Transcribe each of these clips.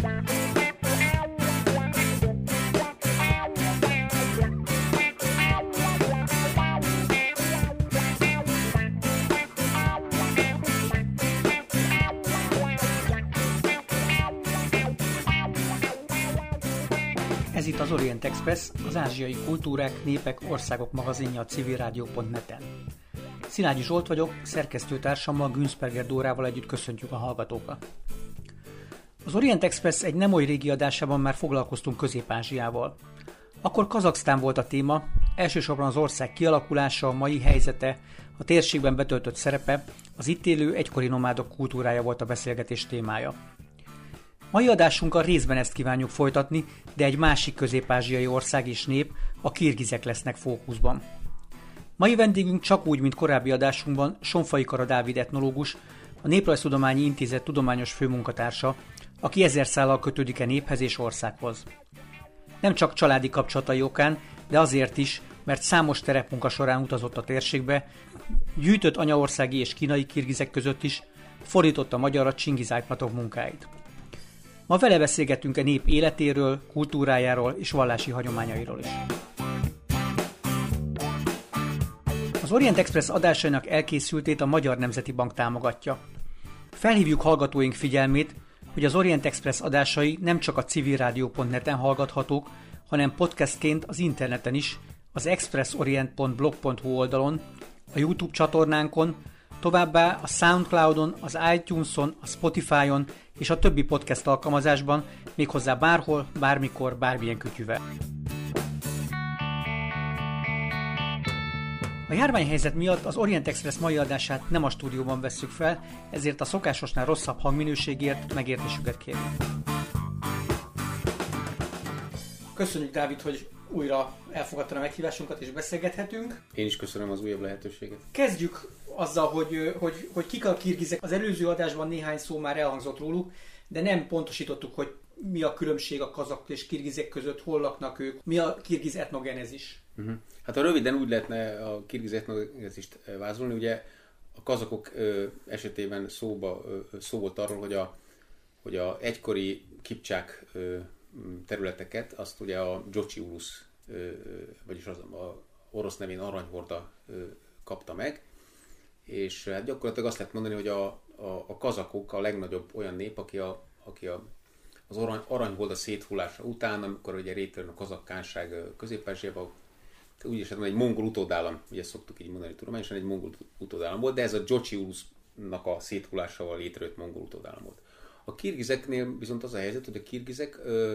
Ez itt az Orient Express, az ázsiai kultúrák, népek, országok magazinja a civilrádió.net-en. Szilágyi Zsolt vagyok, szerkesztőtársammal Günzberger Dórával együtt köszöntjük a hallgatókat. Az Orient Express egy nem oly régi adásában már foglalkoztunk Közép-Ázsiával. Akkor Kazaksztán volt a téma, elsősorban az ország kialakulása, a mai helyzete, a térségben betöltött szerepe, az itt élő egykori nomádok kultúrája volt a beszélgetés témája. Mai adásunkkal részben ezt kívánjuk folytatni, de egy másik közép-ázsiai ország és nép, a kirgizek lesznek fókuszban. Mai vendégünk csak úgy, mint korábbi adásunkban Sonfai Kara Dávid etnológus, a Néprajztudományi Intézet tudományos főmunkatársa, aki ezer szállal kötődik a néphez és országhoz. Nem csak családi kapcsolatai okán, de azért is, mert számos terepmunka során utazott a térségbe, gyűjtött anyaországi és kínai kirgizek között is, fordította magyarra Csingiz Ájtmatov munkáit. Ma vele beszélgetünk a nép életéről, kultúrájáról és vallási hagyományairól is. Az Orient Express adásainak elkészültét a Magyar Nemzeti Bank támogatja. Felhívjuk hallgatóink figyelmét, hogy az Orient Express adásai nem csak a civilrádió.net-en hallgathatók, hanem podcastként az interneten is, az expressorient.blog.hu oldalon, a YouTube csatornánkon, továbbá a Soundcloudon, az iTunes-on, a Spotify-on és a többi podcast alkalmazásban, méghozzá bárhol, bármikor, bármilyen kütyüvel. A járványhelyzet miatt az Orient Express mai adását nem a stúdióban vesszük fel, ezért a szokásosnál rosszabb hangminőségért megértésüket kérjük. Köszönjük, Dávid, hogy újra elfogadta a meghívásunkat és beszélgethetünk. Én is köszönöm az újabb lehetőséget. Kezdjük azzal, hogy, hogy, hogy kik a kirgizek. Az előző adásban néhány szó már elhangzott róluk, de nem pontosítottuk, hogy mi a különbség a kazak és kirgizek között, hol laknak ők, mi a kirgiz etnogenezis. Uh-huh. Hát a röviden úgy lehetne a kirgiz etnogenezist vázolni, ugye a kazakok esetében szóba, szó volt arról, hogy a, hogy a egykori kipcsák területeket, azt ugye a Dzsocsiulusz, vagyis az a orosz nevén aranyhorda kapta meg, és hát gyakorlatilag azt lehet mondani, hogy a, a, a kazakok a legnagyobb olyan nép, aki, a, aki a, az arany, aranyholda széthullása után, amikor ugye rétörön a kazakkánság közép úgy is hát egy mongol utódállam, ugye szoktuk így mondani tudományosan, egy mongol utódállam volt, de ez a Dzsocsiulusznak a széthulásával létrejött mongol utódállam volt. A kirgizeknél viszont az a helyzet, hogy a kirgizek ö,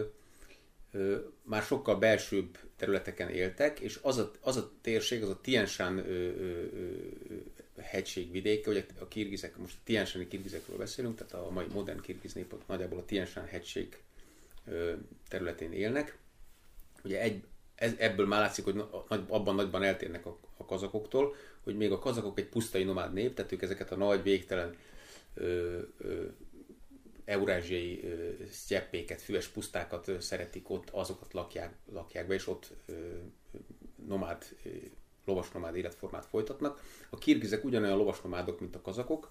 ö, már sokkal belsőbb területeken éltek, és az a, az a térség, az a ö, hegységvidéke, ugye a kirgizek, most a Tienshani kirgizekről beszélünk, tehát a mai modern kirgiz népek nagyjából a Tienshan hegység ö, területén élnek. Ugye egy, ez, ebből már látszik, hogy abban nagyban eltérnek a, a kazakoktól, hogy még a kazakok egy pusztai nomád nép, tehát ők ezeket a nagy, végtelen ö, ö, eurázsiai sztyeppéket, füves pusztákat szeretik ott, azokat lakják, lakják be, és ott nomád, lovas nomád életformát folytatnak. A kirgizek ugyanolyan lovas nomádok, mint a kazakok,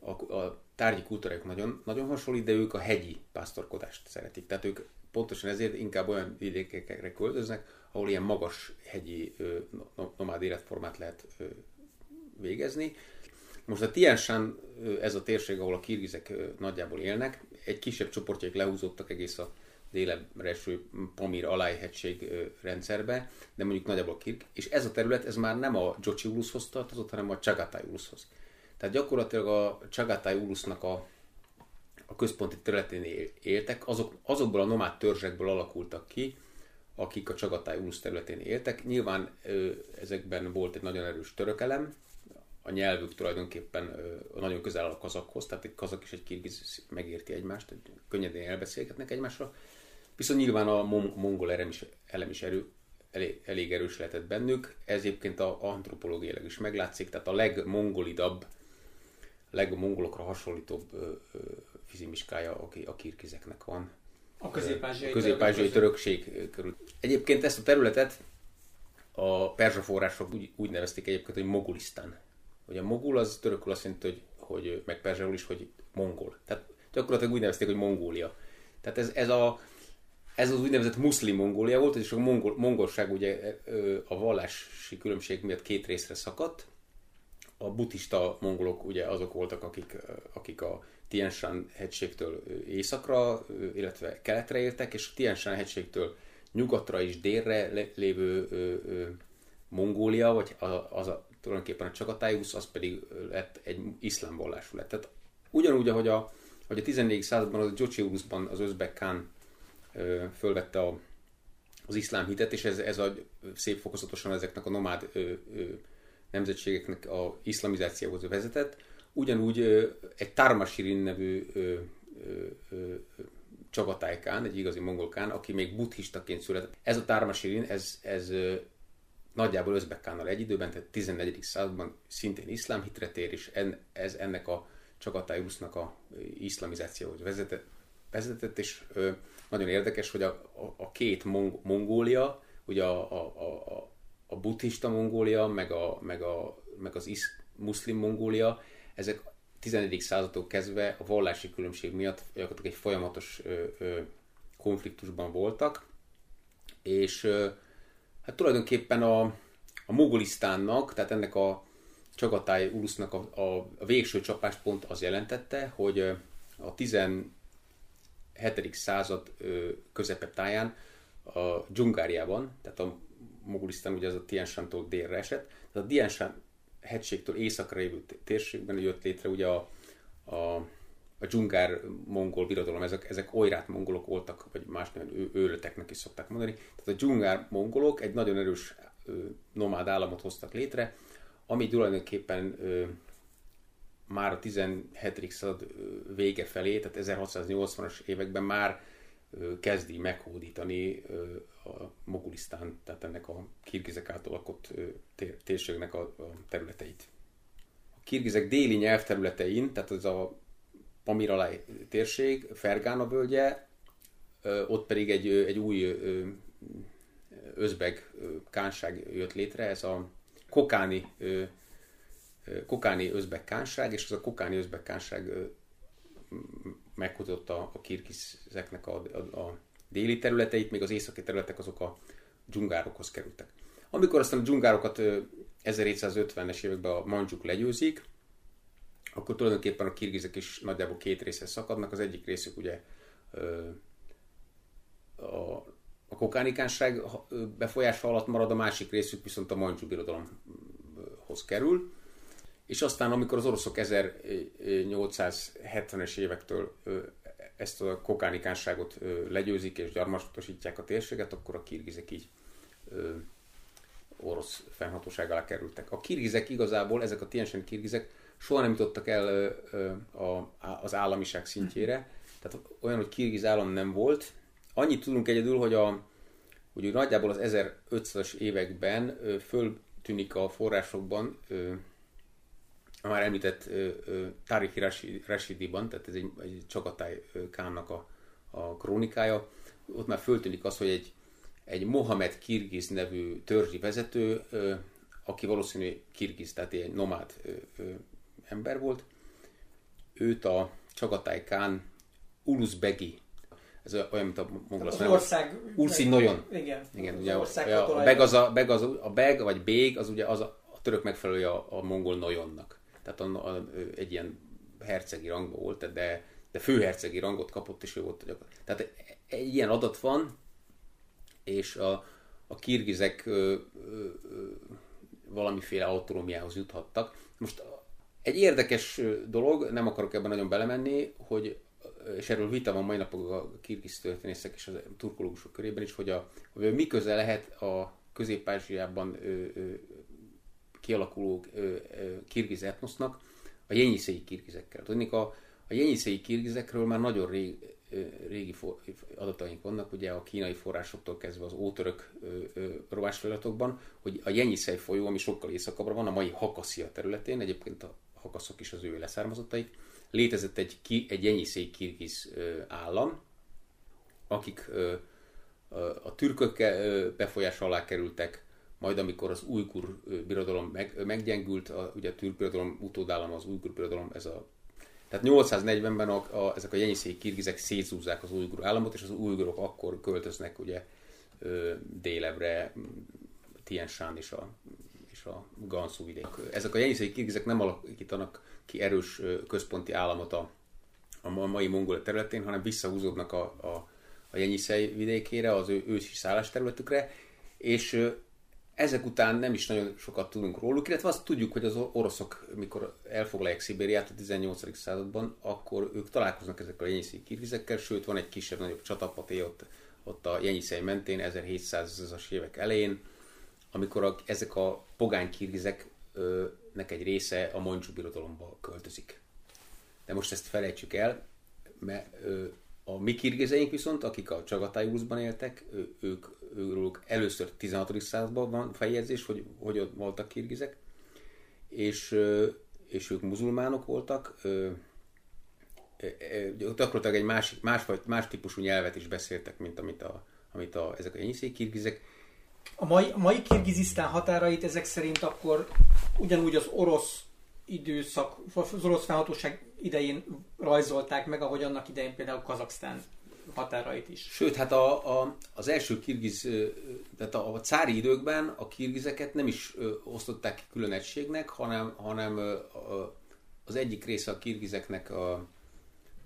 a, a tárgyi kultúrájuk nagyon, nagyon hasonlít, de ők a hegyi pásztorkodást szeretik. Tehát ők pontosan ezért inkább olyan vidékekre költöznek, ahol ilyen magas hegyi nomád életformát lehet végezni. Most a Tienshan, ez a térség, ahol a kirgizek nagyjából élnek, egy kisebb csoportjaik lehúzódtak egész a délebre eső Pamir alájhegység rendszerbe, de mondjuk nagyjából kirg, és ez a terület, ez már nem a Dzsocsi Uluszhoz tartozott, hanem a Csagatály Uluszhoz. Tehát gyakorlatilag a Csagatály Ulusznak a, a központi területén éltek, azok, azokból a nomád törzsekből alakultak ki, akik a Csagatály Ulusz területén éltek. Nyilván ezekben volt egy nagyon erős törökelem, a nyelvük tulajdonképpen nagyon közel a kazakhoz, tehát egy kazak és egy kirgiz megérti egymást, könnyedén elbeszélgetnek egymásra. Viszont nyilván a mongol elem is, elem is erő, elég, elég erős lehetett bennük, ez egyébként a antropológiailag is meglátszik, tehát a legmongolidabb, legmongolokra hasonlítóbb ö, ö, fizimiskája, aki a kirgizeknek van. A közép-ázsiai, a közép-ázsiai törökség körül. Egyébként ezt a területet a perzsa források úgy, úgy nevezték egyébként, hogy Mogulisztán hogy a mogul az törökül azt jelenti, hogy, hogy meg perzsául is, hogy mongol. Tehát gyakorlatilag úgy nevezték, hogy Mongólia. Tehát ez, ez, a, ez az úgynevezett muszlim Mongólia volt, és a mongol, mongolság ugye a vallási különbség miatt két részre szakadt. A buddhista mongolok ugye azok voltak, akik, akik a Tien Shan hegységtől északra, illetve keletre éltek, és a Tien Shan hegységtől nyugatra és délre lévő Mongólia, vagy az a, tulajdonképpen a Csagatájusz, az pedig lett egy iszlám vallású lett. Tehát ugyanúgy, ahogy a, hogy a 14. században az Gyochiuruszban az özbek Khan fölvette a, az iszlám hitet, és ez, ez a szép fokozatosan ezeknek a nomád ö, ö, nemzetségeknek a iszlamizációhoz vezetett. Ugyanúgy ö, egy Tarmasirin nevű ö, ö, ö, Csagatájkán, egy igazi mongolkán, aki még buddhistaként született. Ez a Tarmasirin, ez, ez nagyjából Özbekkánnal egy időben, tehát 14. században szintén iszlám hitre tér, és en, ez ennek a Csagatájusznak a iszlamizációhoz vezetett, vezetett és ö, nagyon érdekes, hogy a, a, a két mong, Mongólia, ugye a, a, a, a buddhista Mongólia, meg, a, meg, a, meg az isz, muszlim Mongólia, ezek 14. századtól kezdve a vallási különbség miatt egy folyamatos ö, ö, konfliktusban voltak, és ö, hát tulajdonképpen a, a Mogolisztánnak, tehát ennek a Csagatály Ulusznak a, a, a végső csapáspont az jelentette, hogy a 17. század közepe táján a Dzsungáriában, tehát a Mogolisztán ugye az a Tiensantól délre esett, tehát a Tienshan hegységtől északra lévő térségben jött létre ugye a, a, a dzsungár mongol birodalom, ezek, ezek olyrát mongolok voltak, vagy más ő, őröteknek is szokták mondani. Tehát a dzsungár mongolok egy nagyon erős nomád államot hoztak létre, ami tulajdonképpen már a 17. század vége felé, tehát 1680-as években már kezdi meghódítani a Mogulisztán, tehát ennek a kirgizek által lakott térségnek a, területeit. A kirgizek déli nyelvterületein, tehát az a Pamiralai térség, Fergána völgye, ott pedig egy, egy új özbeg kánság jött létre, ez a kokáni, kokáni özbek kánság, és ez a kokáni özbek kánság meghúzotta a kirgizeknek a, a, a déli területeit, még az északi területek azok a dzsungárokhoz kerültek. Amikor aztán a dzsungárokat 1750-es években a mandzsuk legyőzik, akkor tulajdonképpen a kirgizek is nagyjából két részre szakadnak. Az egyik részük ugye a a kokánikánság befolyása alatt marad, a másik részük viszont a mandzsú birodalomhoz kerül. És aztán, amikor az oroszok 1870-es évektől ezt a kokánikánságot legyőzik és gyarmatosítják a térséget, akkor a kirgizek így orosz fennhatóság alá kerültek. A kirgizek igazából, ezek a Tianchen kirgizek soha nem jutottak el az államiság szintjére, tehát olyan, hogy kirgiz állam nem volt, Annyit tudunk egyedül, hogy, a, hogy nagyjából az 1500-as években föltűnik a forrásokban már említett Tariq Rashidiban, tehát ez egy, egy Csagatály Kánnak a, a krónikája, ott már föltűnik az, hogy egy, egy Mohamed Kirgiz nevű törzsi vezető, aki valószínűleg Kirgiz, tehát egy nomád ember volt, őt a Csagatály Kán Uluzbegi ez olyan, mint a mongol az ország... Ursi Noyon. Igen. Igen, ugye a, a, a, beg az a, beg az a, beg, vagy bég, az ugye az a, a török megfelelője a, a mongol Noyonnak. Tehát a, a, egy ilyen hercegi rangban volt, de, de főhercegi rangot kapott, és ő volt. Tehát egy ilyen adat van, és a, a kirgizek ö, ö, ö, valamiféle autonómiához juthattak. Most egy érdekes dolog, nem akarok ebben nagyon belemenni, hogy és erről vita van mai napok a kirgiz történészek és a turkológusok körében is, hogy, a, hogy mi köze lehet a Közép-Ázsiában kialakuló kirgiz etnosznak a jenyiszei kirgizekkel. Tudnék, a, a jenyiszei kirgizekről már nagyon rég, régi adataink vannak, ugye a kínai forrásoktól kezdve az ótörök rovásfeliratokban, hogy a Jenyiszej folyó, ami sokkal északabbra van, a mai Hakaszia területén, egyébként a Hakaszok is az ő leszármazottaik, létezett egy, ki, egy enyiszék kirgiz állam, akik a türkök befolyás alá kerültek, majd amikor az újgur birodalom meg, meggyengült, a, ugye a türk birodalom utódállam az újgur birodalom, ez a Tehát 840-ben a, a, ezek a jenyiszéi kirgizek szétszúzzák az ujgur államot, és az ujgurok akkor költöznek ugye délebre, Tien Shan és a, és a Gansu vidék. Ezek a jenyiszei kirgizek nem alakítanak ki erős központi államot a, a mai mongol területén, hanem visszahúzódnak a, a, a Jenyiszei vidékére, az ő ősi területükre, és ezek után nem is nagyon sokat tudunk róluk, illetve azt tudjuk, hogy az oroszok, mikor elfoglalják Szibériát a 18. században, akkor ők találkoznak ezekkel a jenyiszei kirgizekkel, sőt van egy kisebb-nagyobb csatapaté ott, ott a Jenyiszei mentén 1700-as évek elején, amikor a, ezek a pogány kirgizeknek egy része a Mancsú birodalomba költözik. De most ezt felejtsük el, mert a mi kirgizeink viszont, akik a Csagatájuszban éltek, ők, ők először 16. században van feljegyzés, hogy, hogy ott voltak kirgizek, és, és ők muzulmánok voltak, gyakorlatilag egy másik, más, más típusú nyelvet is beszéltek, mint amit, a, amit a, ezek a jenyiszék kirgizek. A mai, mai Kirgizisztán határait ezek szerint akkor ugyanúgy az orosz időszak, az orosz felhatóság idején rajzolták meg, ahogy annak idején például Kazaksztán határait is. Sőt, hát a, a, az első kirgiz, tehát a, a cári időkben a kirgizeket nem is osztották ki külön egységnek, hanem, hanem az egyik része a kirgizeknek a,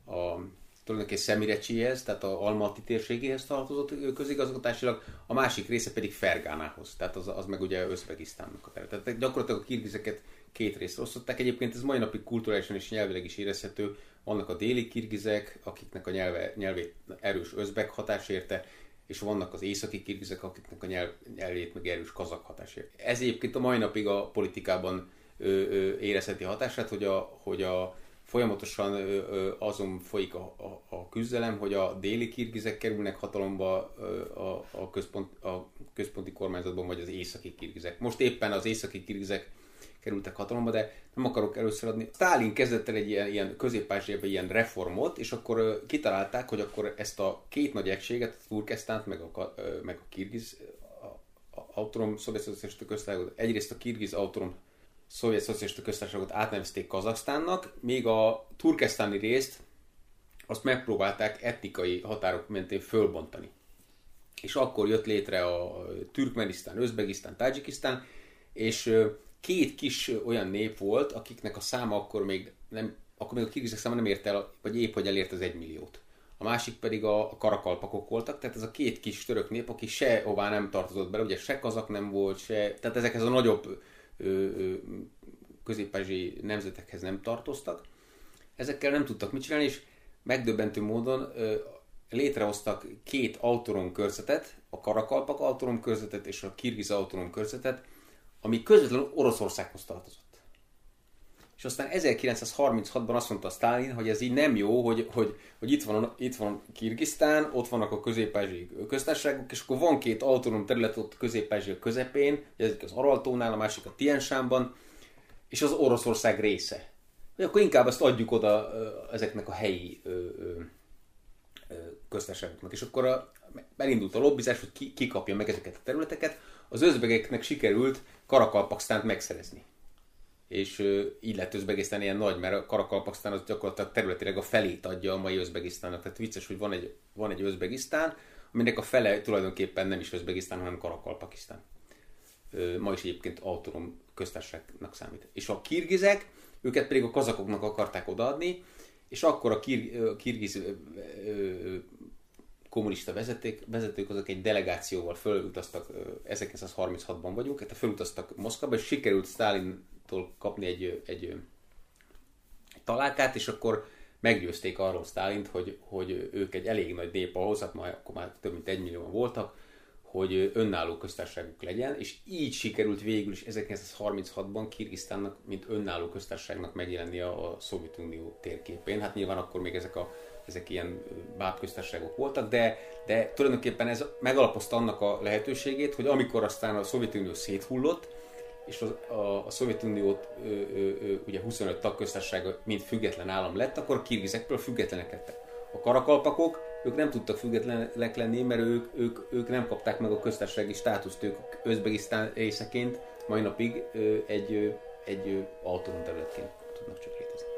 a tulajdonképpen Szemirecsihez, tehát a Almaty térségéhez tartozott közigazgatásilag, a másik része pedig Fergánához, tehát az, az meg ugye Özbegisztánnak a terület. Tehát gyakorlatilag a kirgizeket két részre osztották. Egyébként ez mai napig kulturálisan és nyelvileg is érezhető. Vannak a déli kirgizek, akiknek a nyelve, nyelvét erős özbek hatás érte, és vannak az északi kirgizek, akiknek a nyelv, nyelvét meg erős kazak hatás érte. Ez egyébként a mai napig a politikában ö, ö, érezheti hatását, hogy a, hogy a folyamatosan ö, ö, azon folyik a, a, a küzdelem, hogy a déli kirgizek kerülnek hatalomba ö, a, a, központ, a központi kormányzatban, vagy az északi kirgizek. Most éppen az északi kirgizek kerültek hatalomba, de nem akarok először adni. Stalin kezdett el egy ilyen, ilyen közép ilyen reformot, és akkor kitalálták, hogy akkor ezt a két nagy egységet, a Turkesztánt, meg a, meg a Kirgiz autonóm szovjet köztársaságot, egyrészt a Kirgiz autonóm szovjet szocialista köztársaságot átnevezték Kazaksztánnak, még a turkesztáni részt azt megpróbálták etnikai határok mentén fölbontani. És akkor jött létre a Türkmenisztán, Özbegisztán, Tajikisztán, és két kis olyan nép volt, akiknek a száma akkor még nem, akkor még a kirgizek száma nem ért el, vagy épp hogy elért az egymilliót. A másik pedig a karakalpakok voltak, tehát ez a két kis török nép, aki se hová nem tartozott bele, ugye se kazak nem volt, se, tehát ezekhez a nagyobb közép nemzetekhez nem tartoztak. Ezekkel nem tudtak mit csinálni, és megdöbbentő módon ö, létrehoztak két autonóm körzetet, a Karakalpak autonóm körzetet és a Kirgiz autonóm körzetet, ami közvetlenül Oroszországhoz tartozott. És aztán 1936-ban azt mondta Stalin, hogy ez így nem jó, hogy, hogy, hogy itt, van, itt van Kirgisztán, ott vannak a közép köztársaságok, és akkor van két autonóm terület ott közép közepén, ez az Araltónál, a másik a Tiensánban, és az Oroszország része. Akkor inkább ezt adjuk oda ezeknek a helyi köztársaságoknak. És akkor a, elindult a lobbizás, hogy ki, ki kapja meg ezeket a területeket. Az özbegeknek sikerült Karakalpaksztánt megszerezni. És uh, így lett Özbegisztán ilyen nagy, mert a Karakalpaksztán az gyakorlatilag területileg a felét adja a mai Özbegisztánnak. Tehát vicces, hogy van egy, van egy Özbegisztán, aminek a fele tulajdonképpen nem is Özbegisztán, hanem Karakalpakisztán. Ma is egyébként autonóm köztársaságnak számít. És a kirgizek, őket pedig a kazakoknak akarták odaadni, és akkor a kir, kirgiz kommunista vezeték, vezetők azok egy delegációval fölutaztak, 1936-ban vagyunk, tehát fölutaztak Moszkvába, és sikerült Stálintól kapni egy, egy, egy találkát, és akkor meggyőzték arról Stálint, hogy, hogy ők egy elég nagy nép ahhoz, hát már, akkor már több mint egy millióan voltak, hogy önálló köztársaságuk legyen, és így sikerült végül is 1936-ban Kirgisztánnak, mint önálló köztársaságnak megjelenni a Szovjetunió térképén. Hát nyilván akkor még ezek a ezek ilyen bábköztársaságok voltak, de, de tulajdonképpen ez megalapozta annak a lehetőségét, hogy amikor aztán a Szovjetunió széthullott, és a, a, a Szovjetuniót ö, ö, ö, ugye 25 tagköztársasága mind független állam lett, akkor a kirgizekből függetlenek lettek. A karakalpakok, ők nem tudtak függetlenek lenni, mert ők, ők, ők nem kapták meg a köztársasági státuszt, ők Özbegisztán részeként mai napig ö, egy, ö, egy autonóm területként tudnak csak létezni.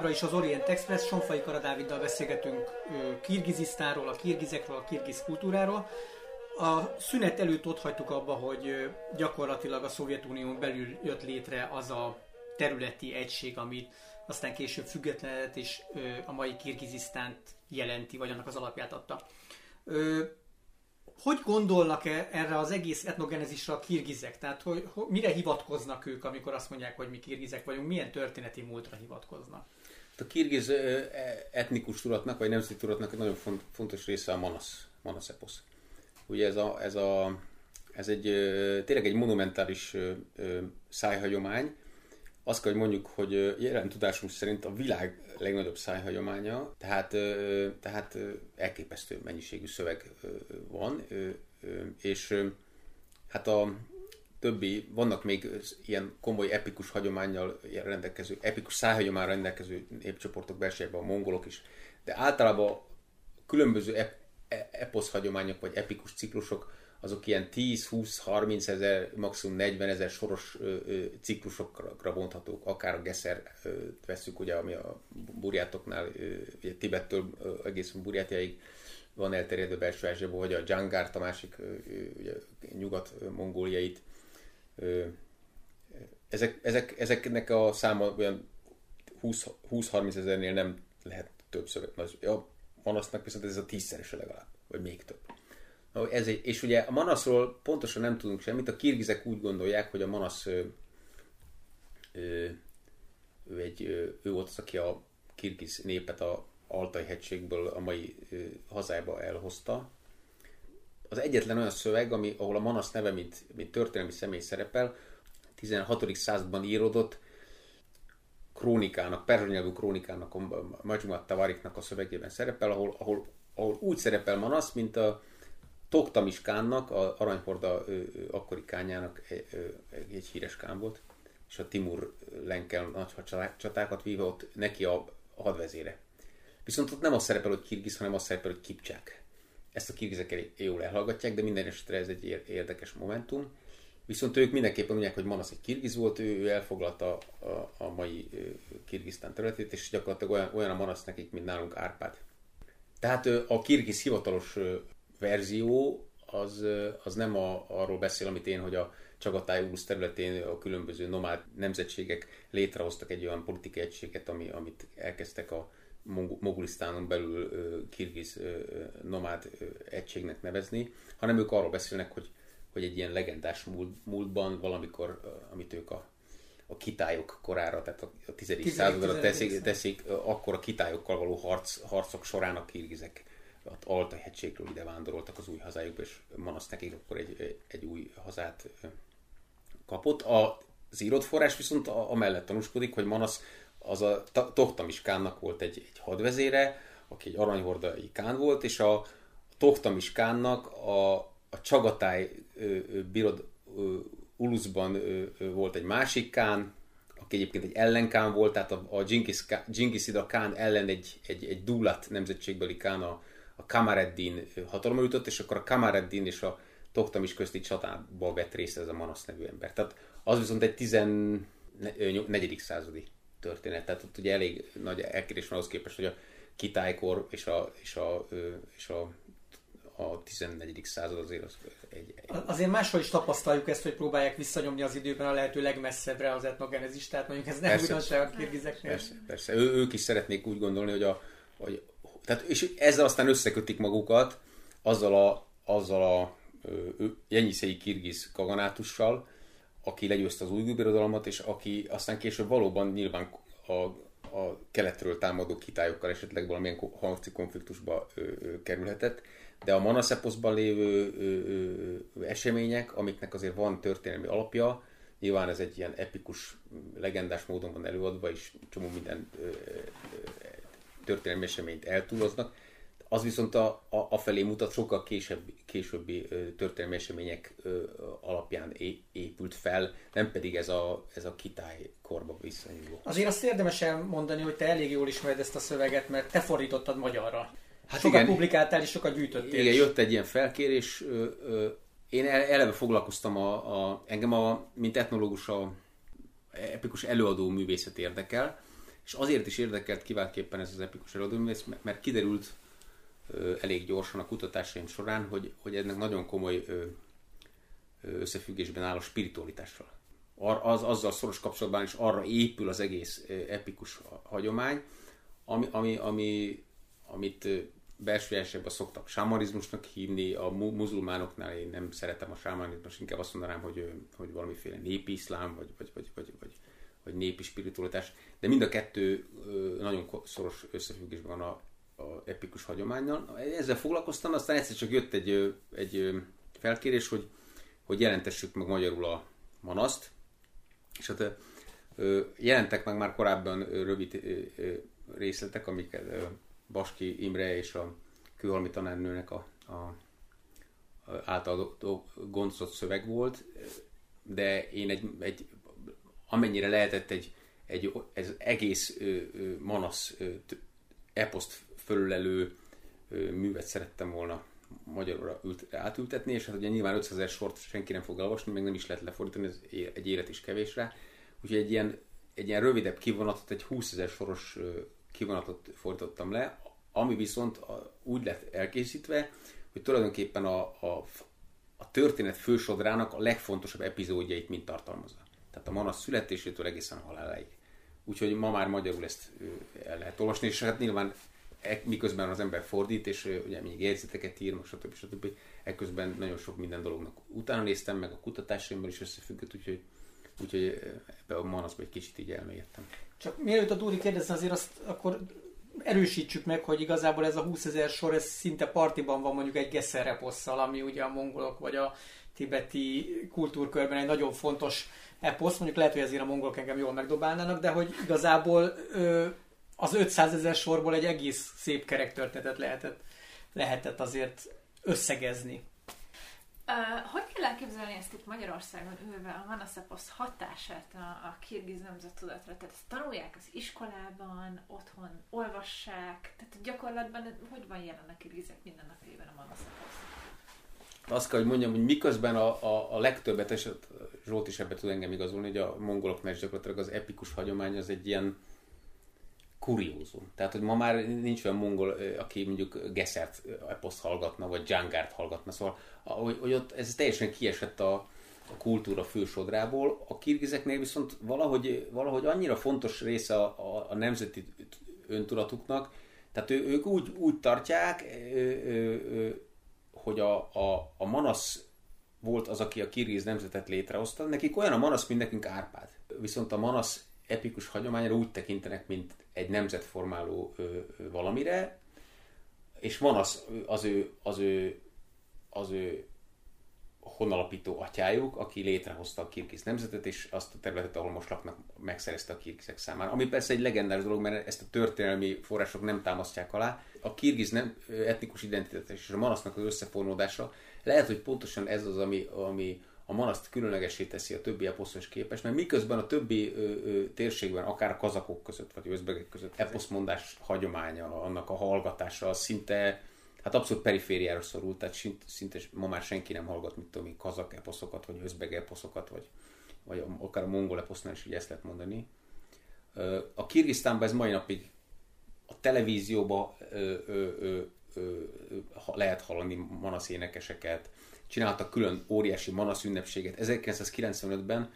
Továbbra is az Orient Express, Sonfai Kara Dáviddal beszélgetünk Kirgizisztánról, a kirgizekről, a kirgiz kultúráról. A szünet előtt ott hagytuk abba, hogy gyakorlatilag a Szovjetunión belül jött létre az a területi egység, amit aztán később függetlenet és a mai Kirgizisztánt jelenti, vagy annak az alapját adta. Hogy gondolnak -e erre az egész etnogenezisre a kirgizek? Tehát hogy, hogy, mire hivatkoznak ők, amikor azt mondják, hogy mi kirgizek vagyunk? Milyen történeti múltra hivatkoznak? A kirgiz etnikus tudatnak, vagy nemzeti tudatnak egy nagyon fontos része a manasz, manasz eposz. Ugye ez, a, ez, a, ez egy tényleg egy monumentális szájhagyomány. Azt kell, hogy mondjuk, hogy jelen tudásunk szerint a világ legnagyobb szájhagyománya, tehát, tehát elképesztő mennyiségű szöveg van, és hát a többi, vannak még ilyen komoly epikus hagyományjal rendelkező, epikus szájhagyományra rendelkező népcsoportok belsejében a mongolok is, de általában különböző ep, e, eposz hagyományok vagy epikus ciklusok azok ilyen 10-20-30 ezer, maximum 40 ezer soros ö, ö, ciklusokra bonthatók, akár a Geszer ö, veszük, ugye, ami a burjátoknál, ö, ugye Tibettől ö, egészen burjátjáig van elterjedő belső Ázsiából, hogy a Dzsangárt, a másik ö, ugye, nyugat-mongóliait. Ezek, ezek, ezeknek a száma olyan 20-30 ezernél nem lehet több szövet. A manasznak viszont ez a tízszerese legalább, vagy még több. Ez egy, és ugye a Manaszról pontosan nem tudunk semmit, a kirgizek úgy gondolják, hogy a Manasz ő, ő, ő, egy, ő volt az, aki a kirgiz népet a Altai hegységből a mai hazába elhozta. Az egyetlen olyan szöveg, ami, ahol a Manasz neve, mint, mint történelmi személy szerepel, 16. században íródott krónikának, perzsa nyelvű krónikának, a Majmuat Tavariknak a szövegében szerepel, ahol, ahol, ahol úgy szerepel Manasz, mint a, Toktamis Kánnak, a Aranyhorda akkori kányának egy, híres kán volt, és a Timur Lenkel nagy csatákat víve ott neki a hadvezére. Viszont ott nem az szerepel, hogy kirgiz, hanem az szerepel, hogy kipcsák. Ezt a kirgizek elég jól elhallgatják, de minden esetre ez egy érdekes momentum. Viszont ők mindenképpen mondják, hogy Manasz egy kirgiz volt, ő, ő elfoglalta a, a, mai Kirgisztán területét, és gyakorlatilag olyan, olyan a Manasz nekik, mint nálunk Árpád. Tehát a kirgiz hivatalos verzió az, az nem a, arról beszél, amit én, hogy a Csagatály Urusz területén a különböző nomád nemzetségek létrehoztak egy olyan politikai egységet, ami, amit elkezdtek a Mogulisztánon belül kirgiz nomád egységnek nevezni, hanem ők arról beszélnek, hogy, hogy egy ilyen legendás múlt, múltban valamikor, amit ők a, a kitályok korára, tehát a, a 10. századra teszik, teszik, akkor a kitályokkal való harc, harcok során a kirgizek ott Alta hegységről ide vándoroltak az új hazájukba, és Manasz nekik akkor egy, egy új hazát kapott. Az írott forrás viszont amellett tanúskodik, hogy Manasz az a Tohtamiskánnak volt egy, egy hadvezére, aki egy aranyhordai kán volt, és a Tohtamiskánnak a, a Csagatáj birod Uluszban volt egy másik kán, aki egyébként egy ellenkán volt, tehát a, a Genghis Khan ellen egy, egy, egy Dulat nemzetségbeli kán, a, a Kamareddin hatalomra jutott, és akkor a Kamareddin és a is közti csatába vett részt ez a Manasz nevű ember. Tehát az viszont egy 14. századi történet. Tehát ott ugye elég nagy elkérés van ahhoz képest, hogy a kitájkor és a, és a, és a a 14. század azért az egy, egy... Azért máshol is tapasztaljuk ezt, hogy próbálják visszanyomni az időben a lehető legmesszebbre az etnogenezis, tehát mondjuk ez nem újdonság a kirgizeknél. Persze, persze. Ő, ők is szeretnék úgy gondolni, hogy a, hogy tehát, és ezzel aztán összekötik magukat azzal a, azzal a jenyiszei kirgiz kaganátussal, aki legyőzte az új birodalmat, és aki aztán később valóban nyilván a, a keletről támadó kitályokkal esetleg valamilyen harci konfliktusba ö, ö, kerülhetett, de a Manaszeposzban lévő ö, ö, események, amiknek azért van történelmi alapja, nyilván ez egy ilyen epikus, legendás módon van előadva, és csomó minden ö, ö, történelmi eseményt eltúloznak, az viszont a, a, a felé mutat sokkal később, későbbi ö, történelmi események ö, alapján é, épült fel, nem pedig ez a, ez a kitály korba visszanyúló. Azért azt érdemes elmondani, hogy te elég jól ismered ezt a szöveget, mert te fordítottad magyarra. Hát sokat igen, publikáltál és sokat gyűjtöttél. Igen, jött egy ilyen felkérés. Ö, ö, én eleve foglalkoztam, a, a, engem a, mint etnológus a epikus előadó művészet érdekel, És azért is érdekelt kiváltképpen ez az epikus előadóművész, mert kiderült elég gyorsan a kutatásaim során, hogy, hogy ennek nagyon komoly összefüggésben áll a spiritualitással. Ar, az, azzal szoros kapcsolatban is arra épül az egész epikus hagyomány, ami, ami, ami, amit belsőjelesebben szoktak sámanizmusnak hívni, a mu- muzulmánoknál én nem szeretem a sámanizmus, inkább azt mondanám, hogy, hogy valamiféle népi iszlám, vagy, vagy, vagy, vagy, vagy, vagy népi spiritualitás, de mind a kettő nagyon szoros összefüggésben van a, epikus hagyományjal. Ezzel foglalkoztam, aztán egyszer csak jött egy, egy felkérés, hogy, hogy jelentessük meg magyarul a manaszt, és hát jelentek meg már korábban rövid részletek, amiket Baski Imre és a kőhalmi tanárnőnek a, a, által gondozott szöveg volt, de én egy, egy amennyire lehetett egy, egy ez egész ö, ö, manasz eposzt fölülelő ö, művet szerettem volna magyarra ült, átültetni, és hát ugye nyilván 500 ezer sort senki nem fog elolvasni, meg nem is lehet lefordítani, ez egy élet is kevés. Úgyhogy egy ilyen, egy ilyen rövidebb kivonatot, egy 20 ezer soros kivonatot fordítottam le, ami viszont úgy lett elkészítve, hogy tulajdonképpen a, a, a történet fősodrának a legfontosabb epizódjait mind tartalmazza. Tehát a Manasz születésétől egészen haláláig. Úgyhogy ma már magyarul ezt el lehet olvasni, és hát nyilván miközben az ember fordít, és ugye még jegyzeteket ír, stb. stb. Ekközben nagyon sok minden dolognak utána néztem, meg a kutatásaimmal is összefüggött, úgyhogy, úgyhogy ebbe a manaszba egy kicsit így elmélyedtem. Csak mielőtt a Dúri kérdezne, azért azt akkor erősítsük meg, hogy igazából ez a 20 ezer sor, ez szinte partiban van mondjuk egy Gesser ami ugye a mongolok vagy a tibeti kultúrkörben egy nagyon fontos eposz, mondjuk lehet, hogy ezért a mongolok engem jól megdobálnának, de hogy igazából ö, az 500 ezer sorból egy egész szép kerektörténetet lehetett, lehetett azért összegezni. Uh, hogy kell elképzelni ezt itt Magyarországon ülve a Manaszaposz hatását a, a kirgiz nemzettudatra? Tehát ezt tanulják az iskolában, otthon olvassák, tehát gyakorlatban hogy van jelen a kirgizek mindennapjában a Manaszaposz? Azt kell, hogy mondjam, hogy miközben a, a, a legtöbbet, és Zsolt is ebbe tud engem igazolni, hogy a mongoloknál is gyakorlatilag az epikus hagyomány az egy ilyen kuriózum. Tehát, hogy ma már nincs olyan mongol, aki mondjuk Geszert eposzt hallgatna, vagy Djangárt hallgatna, szóval hogy, hogy ott ez teljesen kiesett a, a kultúra fősodrából. A kirgizeknél viszont valahogy, valahogy annyira fontos része a, a, a nemzeti öntudatuknak, tehát ő, ők úgy, úgy tartják, hogy a, a, a Manasz volt az, aki a kirgiz nemzetet létrehozta. Nekik olyan a Manasz, mint nekünk Árpád. Viszont a Manasz epikus hagyományra úgy tekintenek, mint egy nemzetformáló valamire, és van az, az, ő, az, ő, az ő honalapító atyájuk, aki létrehozta a kirgiz nemzetet, és azt a területet, ahol most laknak, megszerezte a kirgizek számára. Ami persze egy legendás dolog, mert ezt a történelmi források nem támasztják alá. A kirgiz nem, etnikus identitás és a manasznak az összefonódása lehet, hogy pontosan ez az, ami, ami a manaszt különlegesé teszi a többi eposzos képes, mert miközben a többi ö, ö, térségben, akár a kazakok között, vagy özbegek között eposzmondás hagyománya, annak a hallgatása az szinte, hát abszolút perifériára szorult, tehát szinte, szinte ma már senki nem hallgat, mit tudom kazak eposzokat, vagy özbeg eposzokat, vagy, vagy akár a mongol eposznál is így ezt lehet mondani. A Kirgisztánban ez mai napig a televízióban ö, ö, ö, ö, lehet hallani manasz énekeseket, csináltak külön óriási manasz ünnepséget. 1995-ben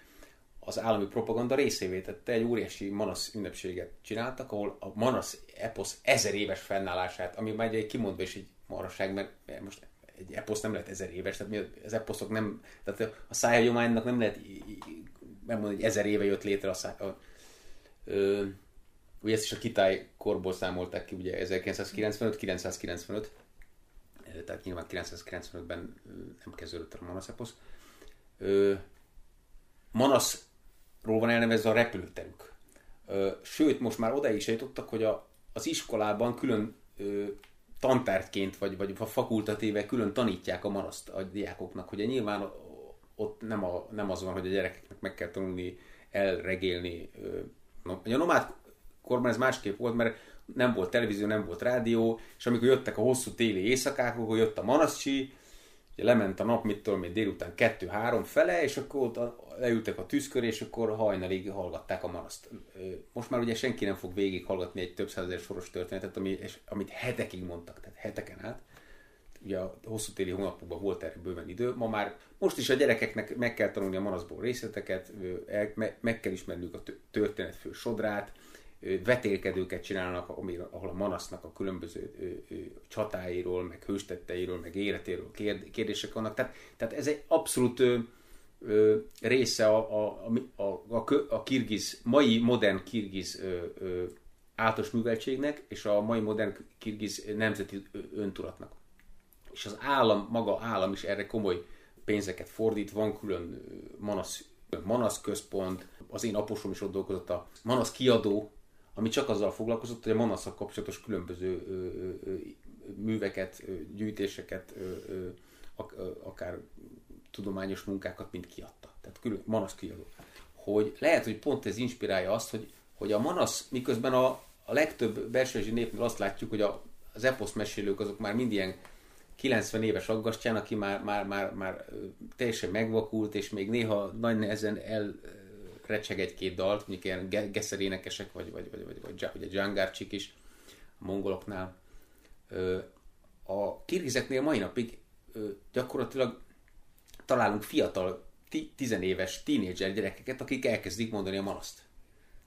az állami propaganda részévé tette, egy óriási manasz ünnepséget csináltak, ahol a manasz eposz ezer éves fennállását, ami már egy kimondva is egy maraság, mert most egy eposz nem lehet ezer éves, tehát az eposzok nem, tehát a szájhagyománynak nem lehet nem mondani, hogy ezer éve jött létre a száj, a, ö, ugye ezt is a kitály korból számolták ki, ugye 1995-995, tehát nyilván 995-ben nem kezdődött a Manaszeposz. Manaszról van elnevezve a repülőterük. Sőt, most már oda is jutottak, hogy a, az iskolában külön tantárgyként, vagy, vagy a fakultatíve külön tanítják a manaszt a diákoknak, hogy nyilván ott nem, a, nem az van, hogy a gyerekeknek meg kell tanulni elregélni. A nomád korban ez másképp volt, mert nem volt televízió, nem volt rádió, és amikor jöttek a hosszú téli éjszakák, akkor jött a manaszcsi, ugye lement a nap, mit tudom én, délután kettő-három fele, és akkor ott leültek a tűzkör, és akkor hajnalig hallgatták a manaszt. Most már ugye senki nem fog végig hallgatni egy több százezer soros történetet, ami, és, amit hetekig mondtak, tehát heteken át. Ugye a hosszú téli hónapokban volt erre bőven idő. Ma már, most is a gyerekeknek meg kell tanulni a manaszból részleteket, meg kell ismernünk a történet fő sodrát, vetélkedőket csinálnak, ahol a manasznak a különböző csatáiról, meg hőstetteiről, meg életéről kérdések vannak. Tehát, tehát ez egy abszolút része a, a, a, a, a kirgiz, mai modern kirgiz általános műveltségnek, és a mai modern kirgiz nemzeti öntudatnak. És az állam, maga állam is erre komoly pénzeket fordít, van külön Manasz, Manasz központ, az én aposom is ott dolgozott a Manasz kiadó, ami csak azzal foglalkozott, hogy a Manaszak kapcsolatos különböző ö, ö, műveket, ö, gyűjtéseket, ö, akár tudományos munkákat mind kiadta. Tehát külön Manasz kiadó. Hogy lehet, hogy pont ez inspirálja azt, hogy, hogy a Manasz, miközben a, a legtöbb belsőzsi népnél azt látjuk, hogy a, az eposz mesélők azok már mind ilyen 90 éves aggastyán, aki már, már, már, már teljesen megvakult, és még néha nagy nehezen el recseg egy-két dalt, mondjuk ilyen geszerénekesek, vagy, vagy, vagy, vagy, vagy, vagy a Dzsangárcsik is, a mongoloknál. A kirgizeknél mai napig gyakorlatilag találunk fiatal, tizenéves tínédzser gyerekeket, akik elkezdik mondani a manaszt.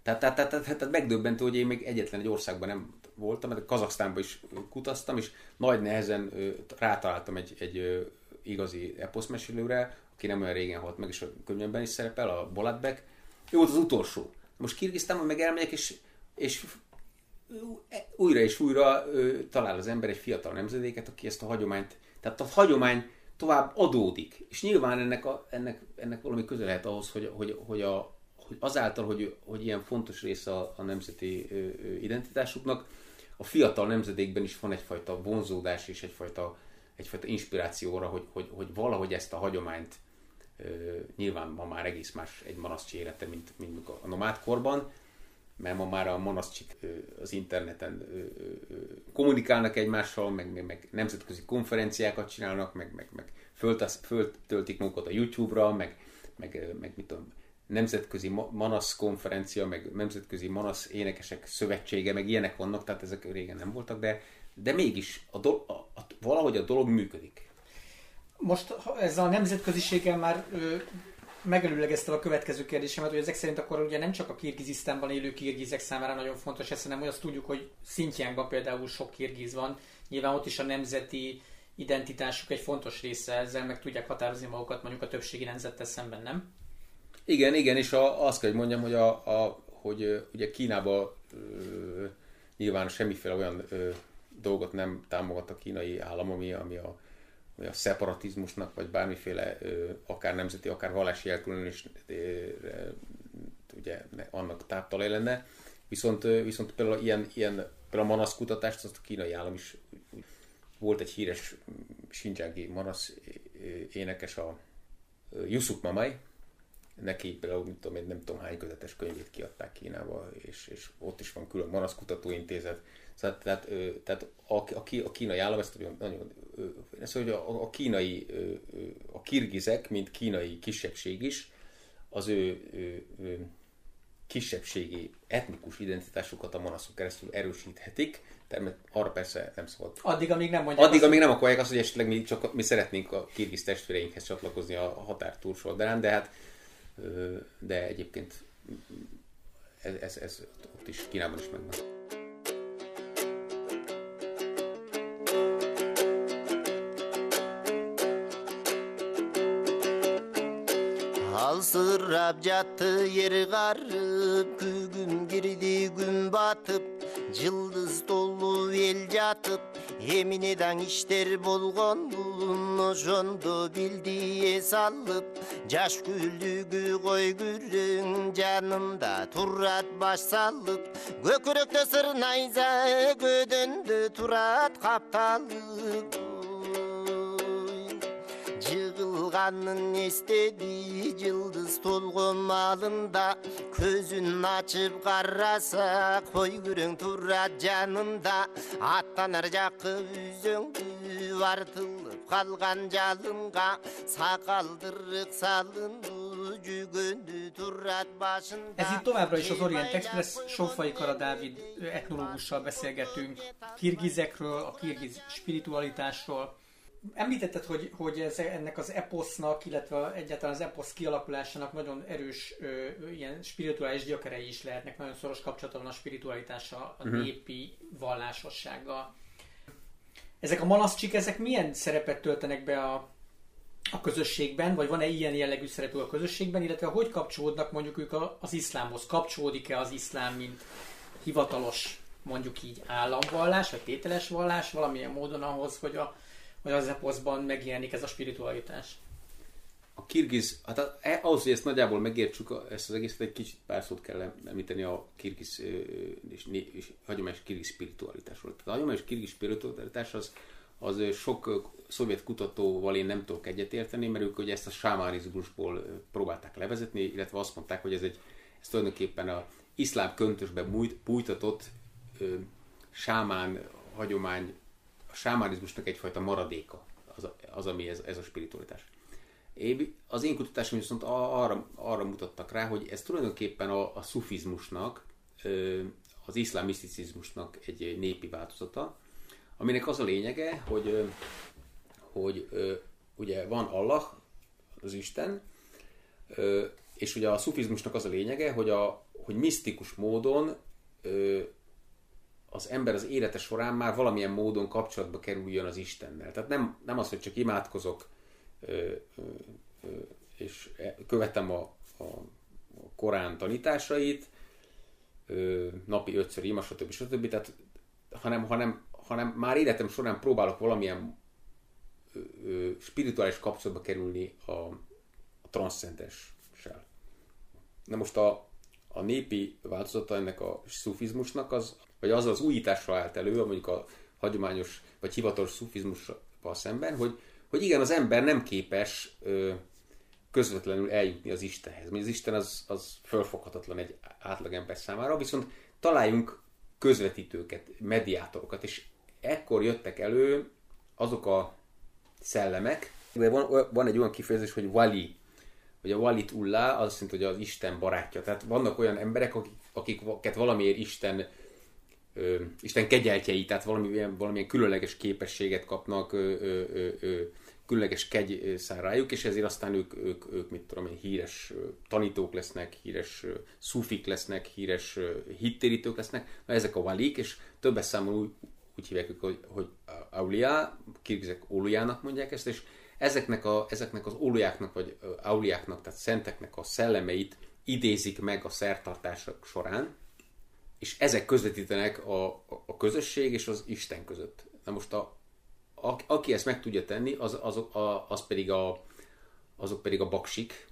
Tehát, tehát, tehát, tehát, tehát megdöbbentő, hogy én még egyetlen egy országban nem voltam, mert Kazaksztánban is kutaztam, és nagy nehezen rátaláltam egy, egy igazi eposzmesélőre, aki nem olyan régen halt meg, és a könyvemben is szerepel, a Bolatbek. Ő volt az utolsó. Most Kirgisztánban meg elmegyek, és, és újra és újra talál az ember egy fiatal nemzedéket, aki ezt a hagyományt, tehát a hagyomány tovább adódik. És nyilván ennek, a, ennek, ennek valami köze lehet ahhoz, hogy, hogy, hogy, a, hogy azáltal, hogy, hogy ilyen fontos része a, a nemzeti identitásuknak, a fiatal nemzedékben is van egyfajta vonzódás és egyfajta, egyfajta inspirációra, hogy, hogy, hogy valahogy ezt a hagyományt nyilván ma már egész más egy manaszcsi élete, mint, mint a nomádkorban, mert ma már a manaszcsik az interneten kommunikálnak egymással, meg, meg, meg nemzetközi konferenciákat csinálnak, meg, meg, meg föltasz, föltöltik magukat a YouTube-ra, meg, meg, meg mit tudom, nemzetközi manasz konferencia, meg nemzetközi manasz énekesek szövetsége, meg ilyenek vannak, tehát ezek régen nem voltak, de, de mégis a do, a, a, valahogy a dolog működik. Most ezzel a nemzetköziséggel már ö, megelőlegeztem a következő kérdésemet, hogy ezek szerint akkor ugye nem csak a Kirgizisztánban élő kirgizek számára nagyon fontos ez, hanem hogy azt tudjuk, hogy Szintjánban például sok kirgiz van, nyilván ott is a nemzeti identitásuk egy fontos része, ezzel meg tudják határozni magukat mondjuk a többségi nemzettel szemben, nem? Igen, igen, és a, azt kell, hogy mondjam, hogy, a, a, hogy ugye Kínában nyilván semmiféle olyan ö, dolgot nem támogat a kínai állam, ami, ami a vagy a szeparatizmusnak, vagy bármiféle akár nemzeti, akár vallási elkülönülés ugye annak táptalaj lenne. Viszont, viszont például ilyen, ilyen például a manasz kutatást, azt a kínai állam is volt egy híres Xinjiangi manasz énekes, a Yusuf Mamai, neki például nem tudom, nem tudom hány kötetes könyvét kiadták Kínába, és, és ott is van külön Manasz Kutatóintézet. Szóval, tehát, tehát a, a, a kínai állam ezt nagyon, nagyon ez, hogy a, a kínai, a kirgizek, mint kínai kisebbség is, az ő, ő, ő kisebbségi etnikus identitásukat a manaszok keresztül erősíthetik, de arra persze nem szabad. Addig, amíg nem mondják Addig, azt, amíg nem akarják azt, hogy esetleg mi, csak, mi szeretnénk a kirgiz testvéreinkhez csatlakozni a határ túlsó de hát de egyébként ez, ez, ez ott is Kínában is megvan. сырап жатты ер қарып күгім кірді күн батып жылдыз толу ел жатып эмине даң болған бұлын ошондо билди эс алып жаш күлдүгү кой күрүң жанымда турат баш салып көкүрөктө сыр найза көдөндө турат капталып Kılganın istediği yıldız tulgun malında Közün açıp karrasa koy gürün turra canında. Atlanır yakıp üzöngü vartılıp kalgan calınga Sakaldırık salındı Ez itt továbbra is az Orient Express, Sofai Kara Dávid etnológussal beszélgetünk. Kirgizekről, a kirgiz spiritualitásról, Említetted, hogy, hogy ez, ennek az eposznak, illetve egyáltalán az eposz kialakulásának nagyon erős ö, ilyen spirituális gyökerei is lehetnek, nagyon szoros kapcsolata van a spiritualitással, a uh-huh. népi vallásossággal. Ezek a malaszcsik, ezek milyen szerepet töltenek be a, a közösségben, vagy van-e ilyen jellegű szerepük a közösségben, illetve hogy kapcsolódnak mondjuk ők az iszlámhoz? Kapcsolódik-e az iszlám, mint hivatalos mondjuk így államvallás, vagy tételes vallás valamilyen módon ahhoz, hogy, a, hogy az eposzban megjelenik ez a spiritualitás? A kirgiz, hát e- ahhoz, hogy ezt nagyjából megértsük, ezt az egészet egy kicsit pár szót kell említeni a kirgiz és, és hagyományos kirgiz spiritualitásról. Tehát a hagyományos kirgiz spiritualitás az, az sok szovjet kutatóval én nem tudok egyetérteni, mert ők ugye ezt a sámánizmusból ö, próbálták levezetni, illetve azt mondták, hogy ez egy ez tulajdonképpen a iszlám köntösbe bújt, bújtatott sámán hagyomány, sámánizmusnak egyfajta maradéka az, az ami ez, ez a spiritualitás. Az én kutatásom viszont arra, arra mutattak rá, hogy ez tulajdonképpen a, a szufizmusnak, az iszlám miszticizmusnak egy népi változata, aminek az a lényege, hogy, hogy ugye van Allah, az Isten, és ugye a szufizmusnak az a lényege, hogy, a, hogy misztikus módon az ember az élete során már valamilyen módon kapcsolatba kerüljön az Istennel. Tehát nem, nem az, hogy csak imádkozok, ö, ö, ö, és követem a, a, a Korán tanításait, ö, napi ötször ima, stb. stb. Tehát, hanem, hanem, hanem már életem során próbálok valamilyen ö, ö, spirituális kapcsolatba kerülni a, a transzcendenssel. Na most a, a népi változata ennek a szufizmusnak, az, vagy az az újításra állt elő, mondjuk a hagyományos vagy hivatalos szufizmussal szemben, hogy, hogy igen, az ember nem képes ö, közvetlenül eljutni az Istenhez. Mert az Isten az, az fölfoghatatlan egy átlagember számára, viszont találjunk közvetítőket, mediátorokat, és ekkor jöttek elő azok a szellemek, de van, van egy olyan kifejezés, hogy wali, hogy a walit ullá, az azt jelenti, hogy az Isten barátja. Tehát vannak olyan emberek, akik, akiket valamiért Isten ö, Isten kegyeltjei, tehát valamilyen, valamilyen különleges képességet kapnak, ö, ö, ö, különleges kegy száll rájuk, és ezért aztán ők, ők, ők mit tudom én, híres tanítók lesznek, híres szufik lesznek, híres hittérítők lesznek, na ezek a valik, és többes számon úgy, úgy hívják ők, hogy, hogy auliá, kirgizek ólujának mondják ezt, és ezeknek, a, ezeknek az ólujáknak, vagy auliáknak, tehát szenteknek a szellemeit idézik meg a szertartások során, és ezek közvetítenek a, a, a közösség és az Isten között. Na most a, a, aki ezt meg tudja tenni, az, az, a, az pedig a, azok pedig a baksik.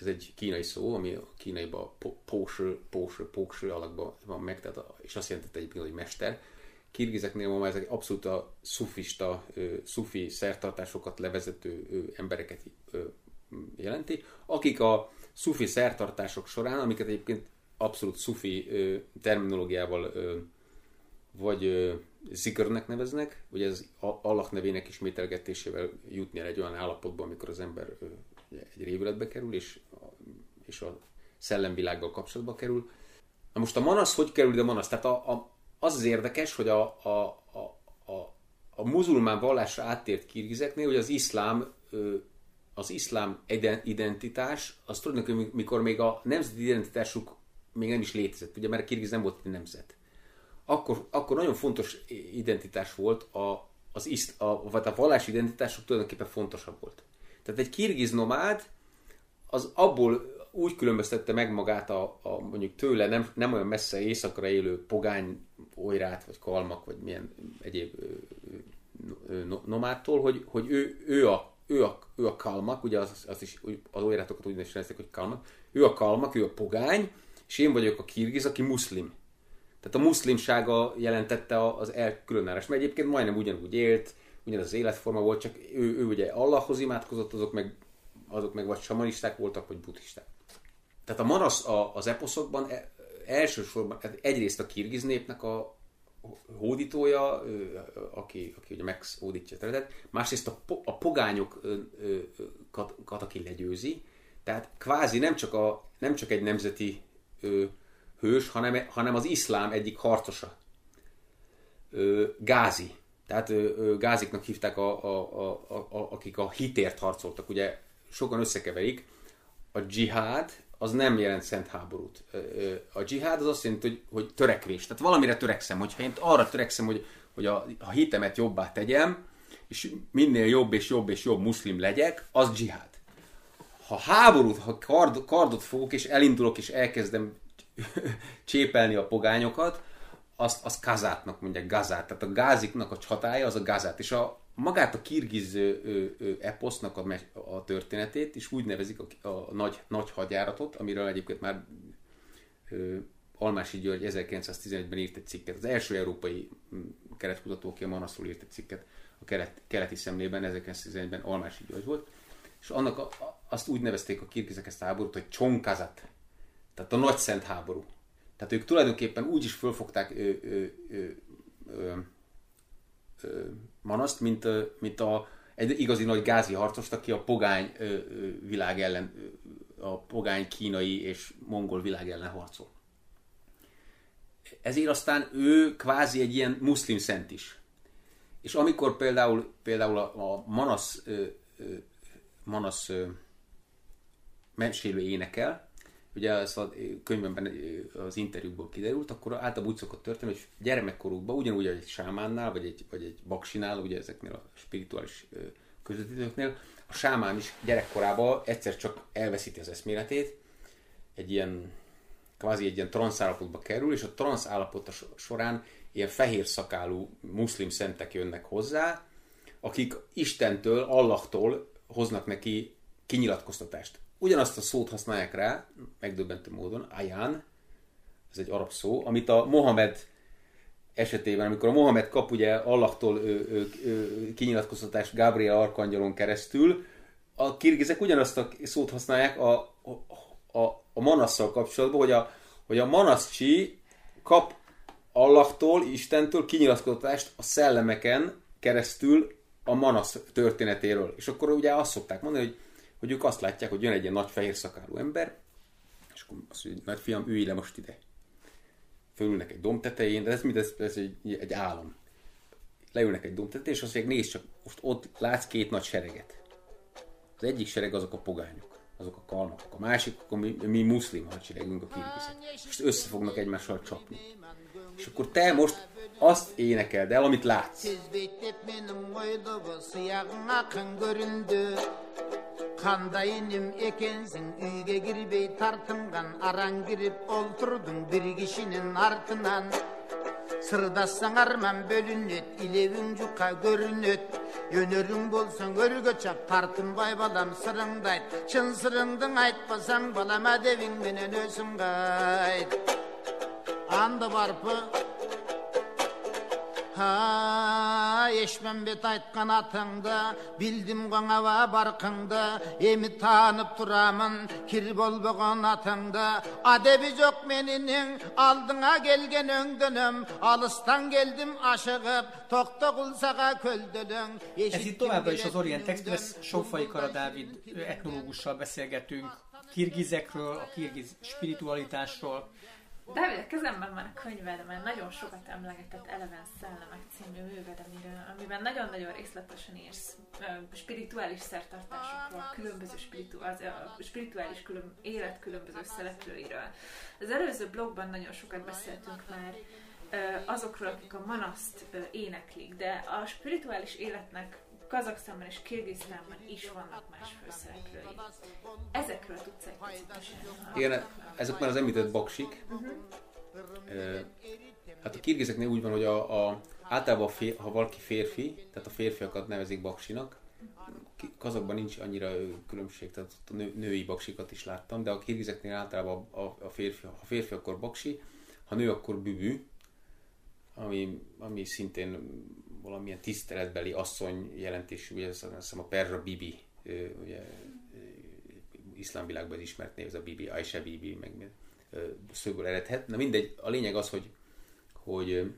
Ez egy kínai szó, ami a kínaiban póső, póső, póső alakban van meg, tehát a, és azt jelentette egyébként, hogy mester. Kirgizeknél ma már ezek abszolút a szufista, szufi szertartásokat levezető embereket jelenti, akik a szufi szertartások során, amiket egyébként abszolút szufi ö, terminológiával ö, vagy ö, zikrnek neveznek, vagy ez Allah nevének ismételgetésével jutni el egy olyan állapotba, amikor az ember ö, egy révületbe kerül, és, és a szellemvilággal kapcsolatba kerül. Na most a manasz hogy kerül ide a manasz? Tehát a, a, az az érdekes, hogy a, a, a, a, a muzulmán vallásra áttért kirgizeknél, hogy az iszlám ö, az iszlám identitás, az tulajdonképpen mikor még a nemzeti identitásuk még nem is létezett, ugye, mert a kirgiz nem volt egy nemzet. Akkor, akkor nagyon fontos identitás volt, a, az iszt, a, vagy a vallási identitásuk tulajdonképpen fontosabb volt. Tehát egy kirgiz nomád, az abból úgy különböztette meg magát a, a mondjuk tőle nem, nem olyan messze éjszakra élő pogány olyrát, vagy kalmak, vagy milyen egyéb ö, ö, nomádtól, hogy, hogy ő, ő a ő a, ő a kalmak, ugye az, az is, az olyrátokat úgy nevezték, hogy kalmak, ő a kalmak, ő a pogány, és én vagyok a kirgiz, aki muszlim. Tehát a muszlimsága jelentette az elkülönállás, mert egyébként majdnem ugyanúgy élt, ugyanaz az életforma volt, csak ő, ő ugye Allahhoz imádkozott, azok meg, azok meg vagy samanisták voltak, vagy buddhisták. Tehát a manasz a, az eposzokban elsősorban egyrészt a kirgiz népnek a, hódítója, aki, aki ugye meghódítja a területet, másrészt a, a pogányokat, aki legyőzi, tehát kvázi nem csak, a, nem csak egy nemzeti ö, hős, hanem, hanem az iszlám egyik harcosa. Ö, gázi. Tehát ö, ö, gáziknak hívták, a, a, a, a, akik a hitért harcoltak. Ugye sokan összekeverik. A dzsihád az nem jelent szent háborút. A dzsihád az azt jelenti, hogy, hogy törekvés. Tehát valamire törekszem. Hogyha én arra törekszem, hogy, hogy a, a hitemet jobbá tegyem, és minél jobb és jobb és jobb muszlim legyek, az dzsihád. Ha háborút, ha kard, kardot fogok, és elindulok, és elkezdem csépelni a pogányokat, azt, azt kazátnak mondják, gazát. Tehát a gáziknak a csatája az a gazát. És a, magát a kirgiz eposznak a, a történetét is úgy nevezik a, a nagy, nagy hadjáratot, amiről egyébként már ö, Almási György 1911-ben írt egy cikket. Az első európai keretkutató, aki a Manaszról írt egy cikket a kelet, keleti szemlében, 1911-ben Almási György volt. És annak a, azt úgy nevezték a kirgizek ezt a háborút, hogy Csonkazat. Tehát a nagy szent háború. Tehát ők tulajdonképpen úgy is fölfogták ö, ö, ö, ö, ö, Manaszt, mint, mint a, egy igazi nagy gázi harcost, aki a pogány világ ellen, a pogány kínai és mongol világ ellen harcol. Ezért aztán ő kvázi egy ilyen muszlim szent is. És amikor például, például a, a Manasz, Manasz mesélő énekel, ugye ez a könyvemben az interjúból kiderült, akkor általában úgy szokott történni, hogy gyermekkorukban, ugyanúgy egy sámánnál, vagy egy, vagy egy baksinál, ugye ezeknél a spirituális közvetítőknél, a sámán is gyerekkorában egyszer csak elveszíti az eszméletét, egy ilyen, kvázi egy ilyen transz állapotba kerül, és a transz állapota során ilyen fehér szakálú muszlim szentek jönnek hozzá, akik Istentől, Allahtól hoznak neki kinyilatkoztatást. Ugyanazt a szót használják rá, megdöbbentő módon, ayán, ez egy arab szó, amit a Mohamed esetében, amikor a Mohamed kap ugye Allahtól kinyilatkoztatást Gabriel Arkangyalon keresztül, a kirgizek ugyanazt a szót használják a, a, a, a manasszal kapcsolatban, hogy a, hogy a manaszcsi kap Allahtól, Istentől kinyilatkoztatást a szellemeken keresztül a manasz történetéről. És akkor ugye azt szokták mondani, hogy hogy ők azt látják, hogy jön egy ilyen nagy fehér szakálú ember, és akkor azt mondja, nagyfiam, ülj le most ide. Fölülnek egy domb tetején, de ez, mind, ez, ez egy, egy álom. Leülnek egy domb tetején, és azt mondják, nézd csak, most ott látsz két nagy sereget. Az egyik sereg azok a pogányok, azok a kalmakok. A másik, akkor mi, mi muszlim hadseregünk a kirgizek. És össze fognak egymással csapni. és akkor te most azt énekeld el, amit látsz. Kandayınım ekensin üyge girip tartıngan aran girip olturdun bir kişinin artından Sırdaşsan arman bölünüt, ilevin cuka görünüt. Yönerin bolsun örgöçap, tartın bay balam sırındayt. Çın sırındın aytmasan balama devin menen özün gayt. Анды барпы Ha eşmembet aytkan atыңды Bildim қоңава барқыңды Еми танып тұрамын Кір болбаған атыңды Адеби жоқ менінің Алдыңа келген өңдөнөm Алыстан келdim aşıgıp Tokta kulsağa köldölöng Ez itt továbbra is az Orient Express Sófai Kara Dávid etnológussal beszélgetünk Kirgizekről, a kirgiz spiritualitásról, Dávid, a kezemben van a könyved, mert nagyon sokat emlegetett Eleven Szellemek című műved, amiben nagyon-nagyon részletesen írsz spirituális szertartásokról, különböző spiritu, az, a spirituális külön, élet különböző szereplőiről. Az előző blogban nagyon sokat beszéltünk már azokról, akik a manaszt éneklik, de a spirituális életnek Kazaksztánban és Kirgisztánban is vannak más főszereplői. Ezekről tudsz egy picit Igen, ezek már az említett baksik. Uh-huh. Hát a kirgizeknél úgy van, hogy a, a általában a fér, ha valaki férfi, tehát a férfiakat nevezik baksinak, kazakban nincs annyira különbség, tehát a nő, női baksikat is láttam, de a kirgizeknél általában a, a férfi, ha férfi, akkor baksi, ha nő, akkor bübű, ami, ami szintén valamilyen tiszteletbeli asszony jelentésű, ugye azt hiszem a Perra Bibi, ugye iszlám világban ismert név, ez a Bibi, Aisha Bibi, meg szögből eredhet. Na mindegy, a lényeg az, hogy, hogy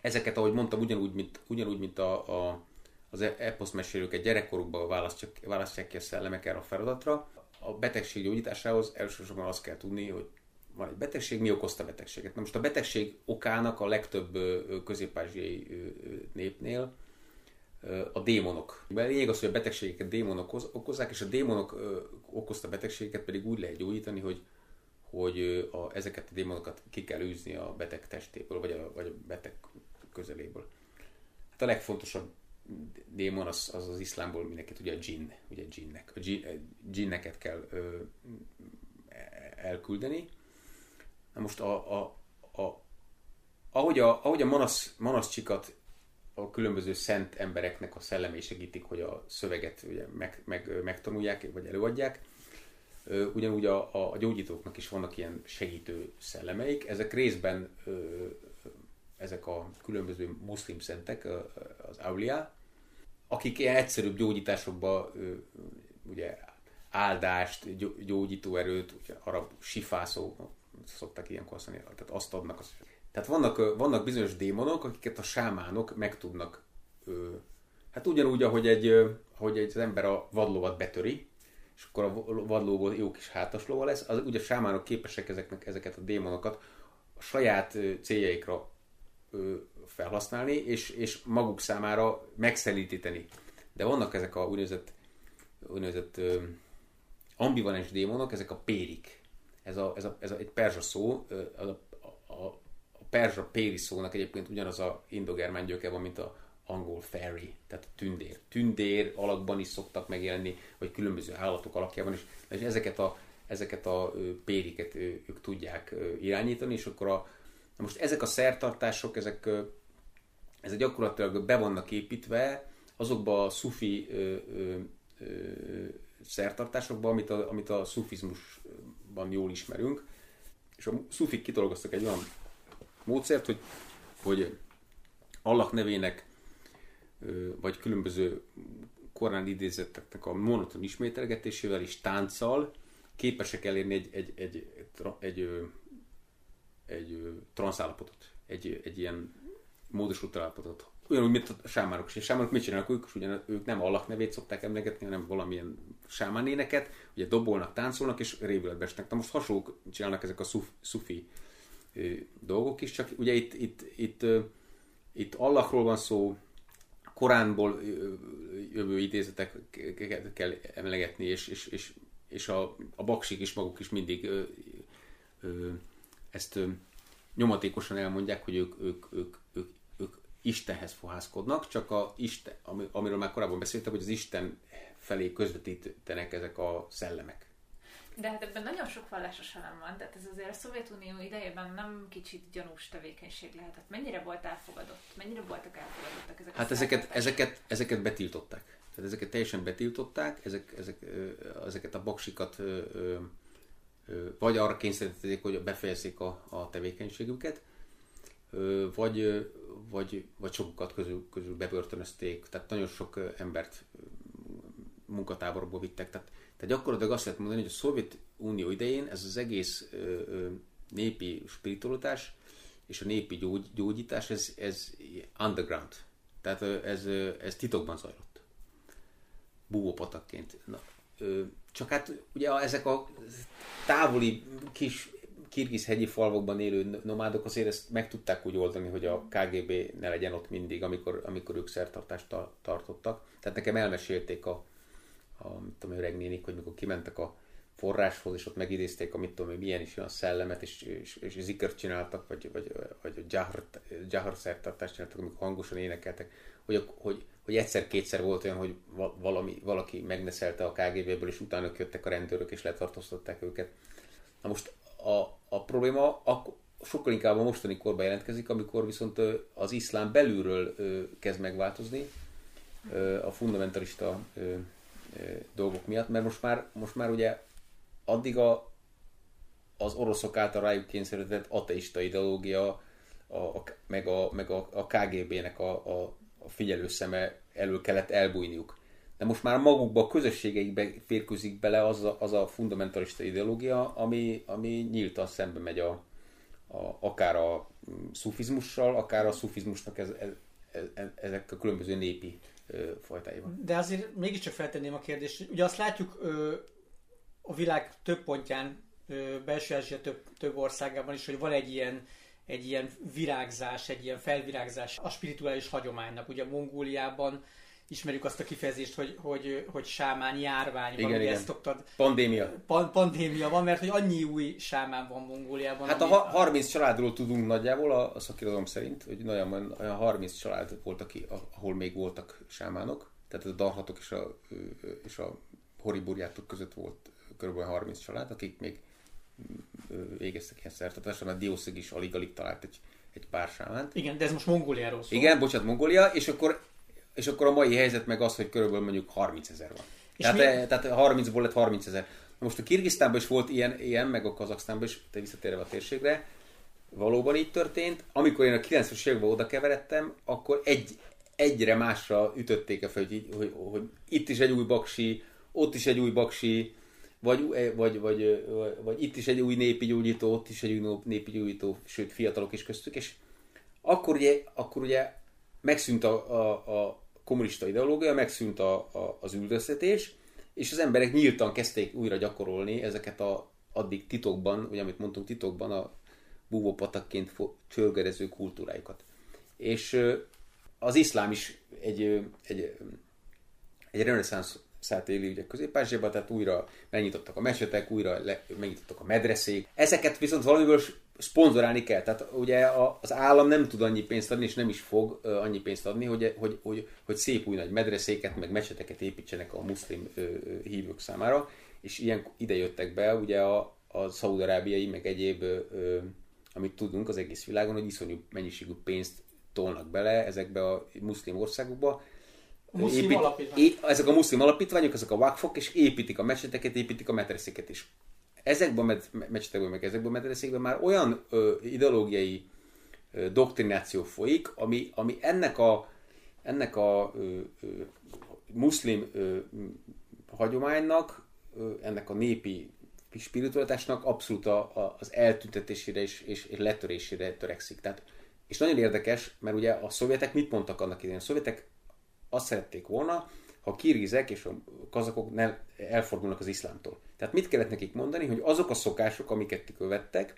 ezeket, ahogy mondtam, ugyanúgy, mint, ugyanúgy, mint a, a, az eposzmesélőket gyerekkorukban választják, választják ki a szellemek erre a feladatra. A betegség gyógyításához elsősorban azt kell tudni, hogy van egy betegség, mi okozta a betegséget. Na most a betegség okának a legtöbb közép népnél a démonok. A lényeg az, hogy a betegségeket démonok okozzák, és a démonok okozta betegségeket pedig úgy lehet gyógyítani, hogy, hogy a, ezeket a démonokat ki kell űzni a beteg testéből, vagy a, vagy a beteg közeléből. Hát a legfontosabb démon az az, az iszlámból mindenki tudja, a dzsinn, ugye dzsinnek. A dzsinneket kell ö, elküldeni. Na most a, a, a, ahogy a, ahogy a manasz, manaszcsikat a különböző szent embereknek a szellemé segítik, hogy a szöveget ugye meg, meg, megtanulják, vagy előadják. Ugyanúgy a, a gyógyítóknak is vannak ilyen segítő szellemeik. Ezek részben ezek a különböző muszlim szentek, az auliá, akik ilyen egyszerűbb gyógyításokba ugye áldást, gyógyító erőt, ugye arab sifászó szokták ilyenkor azt tehát azt adnak. Az. Tehát vannak, vannak bizonyos démonok, akiket a sámánok meg tudnak, hát ugyanúgy, ahogy egy, hogy egy az ember a vadlovat betöri, és akkor a vadlóból jó kis hátaslóval lesz, az, ugye a sámánok képesek ezeknek, ezeket a démonokat a saját céljaikra felhasználni, és, és maguk számára megszelítíteni. De vannak ezek a úgynevezett, úgynevezett ambivalens démonok, ezek a périk. Ez, a, ez, a, ez a, egy perzsa szó, a, a, a, a perzsa péri szónak egyébként ugyanaz a indogermán gyöke van, mint a angol fairy, tehát tündér. Tündér alakban is szoktak megjelenni, vagy különböző állatok alakjában is, és ezeket a, ezeket a périket ők tudják irányítani, és akkor a, most ezek a szertartások, ezek, ezek gyakorlatilag be vannak építve azokba a szufi ö, ö, ö, szertartásokba, amit a, amit a szufizmusban jól ismerünk. És a szufik kitolgoztak egy olyan módszert, hogy, hogy Allah nevének vagy különböző korán idézetteknek a monoton ismételgetésével és tánccal képesek elérni egy, egy, egy, egy, egy, egy transzállapotot, egy, egy ilyen módosult állapotot. Ugyanúgy, mint a sámánok. És a sámánok mit csinálnak ők? Ugyan, ők nem Allah nevét szokták emlegetni, hanem valamilyen sámánéneket, ugye dobolnak, táncolnak és révületbe esnek. Na most hasonlók csinálnak ezek a szuf, szufi dolgok is, csak ugye itt, itt, itt, itt Allahról van szó, Koránból jövő idézeteket kell emlegetni, és, és, és, és a, a baksik is maguk is mindig ö, ö, ezt ö, nyomatékosan elmondják, hogy ők, ők, ők, ők Istenhez fohászkodnak, csak a Isten, amiről már korábban beszéltem, hogy az Isten felé közvetítenek ezek a szellemek. De hát ebben nagyon sok vallásos elem van, tehát ez azért a Szovjetunió idejében nem kicsit gyanús tevékenység lehetett. Mennyire volt elfogadott? Mennyire voltak elfogadottak ezek Hát ezeket, ezeket, ezeket betiltották. Tehát ezeket teljesen betiltották, ezek, ezek, ezeket a baksikat vagy arra kényszerítették, hogy befejezzék a, a tevékenységüket, vagy, vagy, vagy sokukat közül, közül bebörtönözték, tehát nagyon sok embert munkatáborokba vittek. Tehát tehát gyakorlatilag azt lehet mondani, hogy a Szovjetunió idején ez az egész ö, ö, népi spiritualitás és a népi gyógy, gyógyítás, ez, ez underground. Tehát ez, ez titokban zajlott. Búvópatakként. Na, ö, csak hát ugye ezek a távoli kis kirgiz hegyi falvakban élő nomádok azért ezt meg tudták úgy oldani, hogy a KGB ne legyen ott mindig, amikor, amikor ők szertartást tartottak. Tehát nekem elmesélték a, a mit tudom, öreg nénik, hogy mikor kimentek a forráshoz, és ott megidézték a mit tudom, milyen is olyan szellemet, és, és, és zikert csináltak, vagy, vagy, vagy jahar, jahar szertartást csináltak, amikor hangosan énekeltek, hogy, hogy, hogy egyszer-kétszer volt olyan, hogy valami, valaki megneszelte a KGB-ből, és utána jöttek a rendőrök, és letartóztatták őket. Na most a, a probléma akkor, sokkal inkább a mostani korban jelentkezik, amikor viszont az iszlám belülről kezd megváltozni, a fundamentalista dolgok miatt, mert most már, most már ugye addig a, az oroszok által rájuk kényszerített ateista ideológia, a, a, meg, a, meg a, a KGB-nek a, a, a figyelő szeme elől kellett elbújniuk. De most már magukba, a közösségeikbe férkőzik bele az a, az a fundamentalista ideológia, ami, ami nyíltan szembe megy a, a, akár a szufizmussal, akár a szufizmusnak ez, ez, ez, ezek a különböző népi ö, fajtáival. De azért mégiscsak feltenném a kérdést. Ugye azt látjuk ö, a világ több pontján, ö, belső Ázsia több, több országában is, hogy van egy ilyen, egy ilyen virágzás, egy ilyen felvirágzás a spirituális hagyománynak. Ugye Mongóliában ismerjük azt a kifejezést, hogy, hogy, hogy sámán járvány van, Igen, igen. ezt szoktad, Pandémia. pan, pandémia van, mert hogy annyi új sámán van Mongóliában. Hát a ami- ha- 30 családról tudunk nagyjából a, a szakirodalom szerint, hogy nagyon olyan 30 család volt, aki, ahol még voltak sámánok, tehát a darhatok és a, és a horiburjátok között volt kb. 30 család, akik még végeztek ilyen szertartáson, a Dioszig is alig-alig talált egy, egy pár sámánt. Igen, de ez most Mongóliáról szól. Igen, bocsánat, Mongólia, és akkor, és akkor a mai helyzet meg az, hogy körülbelül mondjuk 30 ezer van. És Tehát, mi- mi... tehát 30-ból lett 30 ezer. Most a Kirgisztánban is volt ilyen, ilyen, meg a Kazaksztánban is, te visszatérve a térségre, valóban így történt. Amikor én a 90-es években oda keveredtem, akkor egy, egyre másra ütötték a fel, hogy, hogy, hogy itt is egy új baksi, ott is egy új baksi, vagy, vagy, vagy, vagy, vagy itt is egy új népi gyógyító, ott is egy új népi gyógyító, sőt fiatalok is köztük, és akkor ugye, akkor ugye megszűnt a, a, a kommunista ideológia, megszűnt a, a, az üldöztetés, és az emberek nyíltan kezdték újra gyakorolni ezeket a addig titokban, ugye amit mondtunk titokban, a búvópatakként csörgerező kultúrájukat. És az iszlám is egy, egy, egy reneszánsz szállt éli ugye közép tehát újra megnyitottak a mesetek, újra le, megnyitottak a medreszék. Ezeket viszont valamiből szponzorálni kell. Tehát ugye az állam nem tud annyi pénzt adni, és nem is fog annyi pénzt adni, hogy, hogy, hogy, hogy szép új nagy medreszéket, meg meseteket építsenek a muszlim hívők számára, és ilyen ide jöttek be ugye a, a szaudarábiai, meg egyéb, amit tudunk az egész világon, hogy iszonyú mennyiségű pénzt tolnak bele ezekbe a muszlim országokba, A muszlim alapítvány. é- ezek a muszlim alapítványok, ezek a wakfok, és építik a mecseteket, építik a medreszéket is. Ezekben a mecsetekben, meg ezekben a medreszékben már olyan ö, ideológiai ö, doktrináció folyik, ami, ami ennek a, ennek a ö, ö, muszlim ö, hagyománynak, ö, ennek a népi spiritualitásnak abszolút a, a, az eltüntetésére és, és, és letörésére törekszik. Tehát, és nagyon érdekes, mert ugye a szovjetek mit mondtak annak idején? A szovjetek azt szerették volna, ha a kirgizek és a kazakok ne elfordulnak az iszlámtól. Tehát mit kellett nekik mondani, hogy azok a szokások, amiket ti követtek,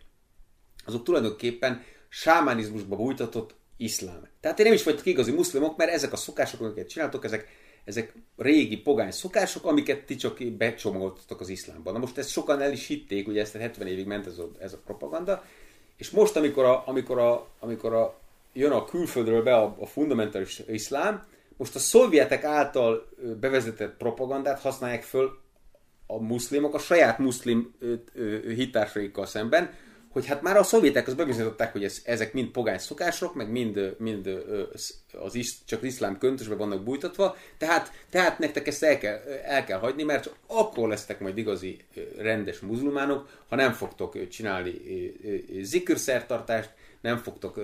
azok tulajdonképpen sámánizmusba bújtatott iszlám. Tehát ti nem is vagytok igazi muszlimok, mert ezek a szokások, amiket csináltok, ezek, ezek régi pogány szokások, amiket ti csak becsomagoltatok az iszlámban. Na most ezt sokan el is hitték, ugye ezt 70 évig ment ez a, ez a propaganda, és most, amikor, a, amikor, a, amikor a, jön a külföldről be a, a fundamentális iszlám, most a szovjetek által bevezetett propagandát használják föl a muszlimok a saját muszlim ö, szemben, hogy hát már a szovjetek az bebizonyították, hogy ez, ezek mind pogány szokások, meg mind, mind az is, csak az iszlám köntösbe vannak bújtatva, tehát, tehát nektek ezt el kell, el kell hagyni, mert csak akkor lesztek majd igazi rendes muzulmánok, ha nem fogtok csinálni zikirszertartást, nem fogtok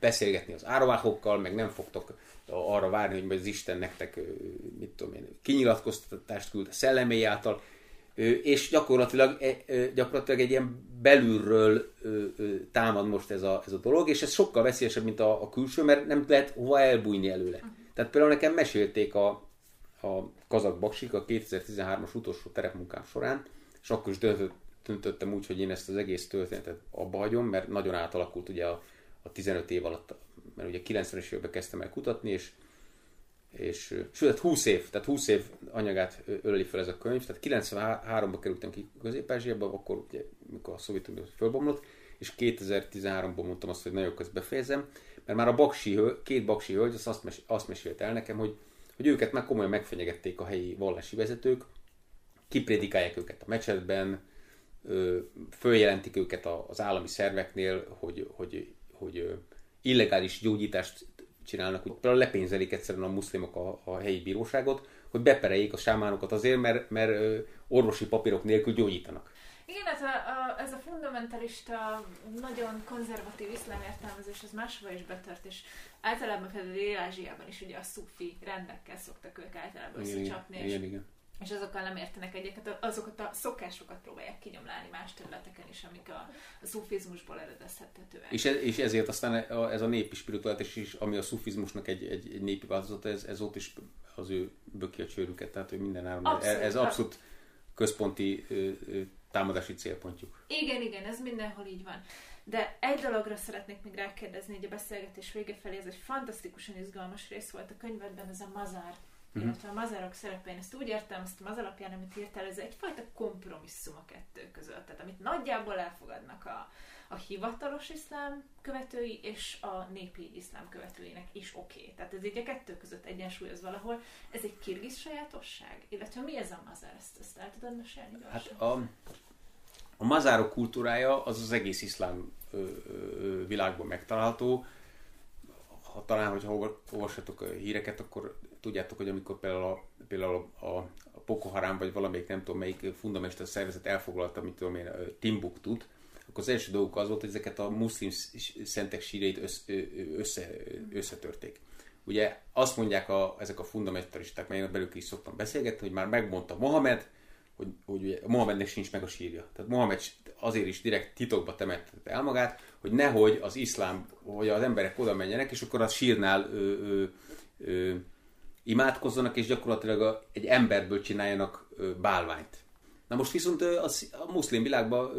beszélgetni az áraváhokkal, meg nem fogtok arra várni, hogy majd az Isten nektek, mit tudom én, kinyilatkoztatást küld a szellemély által, és gyakorlatilag, e- gyakorlatilag egy ilyen belülről támad most ez a, ez a dolog, és ez sokkal veszélyesebb, mint a, a külső, mert nem lehet hova elbújni előle. Tehát például nekem mesélték a, a kazak baksik a 2013-as utolsó terepmunkám során, és akkor is döntött, döntöttem úgy, hogy én ezt az egész történetet abba hagyom, mert nagyon átalakult ugye a, a 15 év alatt, mert ugye 90-es években kezdtem el kutatni, és és sőt, hát 20 év, tehát 20 év anyagát öleli fel ez a könyv, tehát 93-ba kerültem ki közép akkor ugye, amikor a Szovjetunió fölbomlott, és 2013-ban mondtam azt, hogy nagyon ezt befejezem, mert már a baksi, két baksi hölgy azt, azt, mes, azt mesélte el nekem, hogy, hogy őket már komolyan megfenyegették a helyi vallási vezetők, kiprédikálják őket a mecsetben, följelentik őket az állami szerveknél, hogy, hogy, hogy ö, illegális gyógyítást csinálnak, úgy lepénzelik egyszerűen a muszlimok a, a helyi bíróságot, hogy bepereljék a sámánokat azért, mert, mert orvosi papírok nélkül gyógyítanak. Igen, ez a, a, ez a fundamentalista, nagyon konzervatív iszlám értelmezés, az máshova is betört, és általában például Dél-Ázsiában is ugye a szufi rendekkel szoktak ők általában Igen, igen, összecsapni, és igen, igen. És azokkal nem értenek egyeket, azokat a szokásokat próbálják kinyomlálni más területeken is, amik a, a szufizmusból eredezhetőek. És, ez, és ezért aztán ez a népi spiritualitás is, ami a szufizmusnak egy, egy, egy népi változata, ez, ez ott is az ő böki a csőrüket, tehát hogy minden áron. Abszolút, ez abszolút központi ö, ö, támadási célpontjuk. Igen, igen, ez mindenhol így van. De egy dologra szeretnék még rákérdezni, hogy a beszélgetés vége felé, ez egy fantasztikusan izgalmas rész volt a könyvedben, ez a mazár. Illetve a mazárok szerepe. Én ezt úgy értem, ezt az alapján, amit írtál, ez egyfajta kompromisszum a kettő között. Tehát amit nagyjából elfogadnak a, a hivatalos iszlám követői és a népi iszlám követőinek is oké. Okay. Tehát ez így a kettő között egyensúlyoz valahol. Ez egy kirgiz sajátosság? Illetve mi ez a mazár? Ezt, ezt el tudod mesélni Hát a, a mazárok kultúrája az az egész iszlám ö, ö, világban megtalálható. Ha talán, hogyha olvassatok híreket, akkor tudjátok, hogy amikor például a, például a, a Boko Haram, vagy valamelyik nem tudom melyik fundamentalista szervezet elfoglalta, mit tudom én, Timbuktu-t, akkor az első dolguk az volt, hogy ezeket a muszlim szentek síreit össze, össze, összetörték. Ugye azt mondják a, ezek a fundamentalisták, melyen belül is szoktam beszélgetni, hogy már megmondta Mohamed, hogy, hogy ugye Mohamednek sincs meg a sírja. Tehát Mohamed azért is direkt titokba temetette el magát, hogy nehogy az iszlám, hogy az emberek oda menjenek, és akkor a sírnál ö, ö, ö, imádkozzanak, és gyakorlatilag egy emberből csináljanak bálványt. Na most viszont a muszlim világban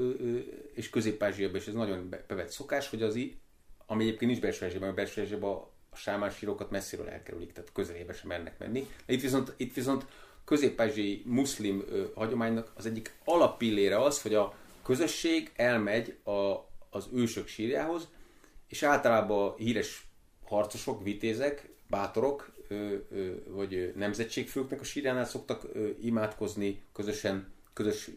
és Közép-Ázsiában is ez nagyon bevett szokás, hogy az, ami egyébként nincs belső Ázsiában, a belső Ázsiában a sámán sírokat messziről elkerülik, tehát közelébe sem mernek menni. Itt viszont, itt viszont közép muszlim ö, hagyománynak az egyik alappillére az, hogy a közösség elmegy a, az ősök sírjához, és általában híres harcosok, vitézek, bátorok vagy nemzetségfőknek a sírjánál szoktak imádkozni, közösen közös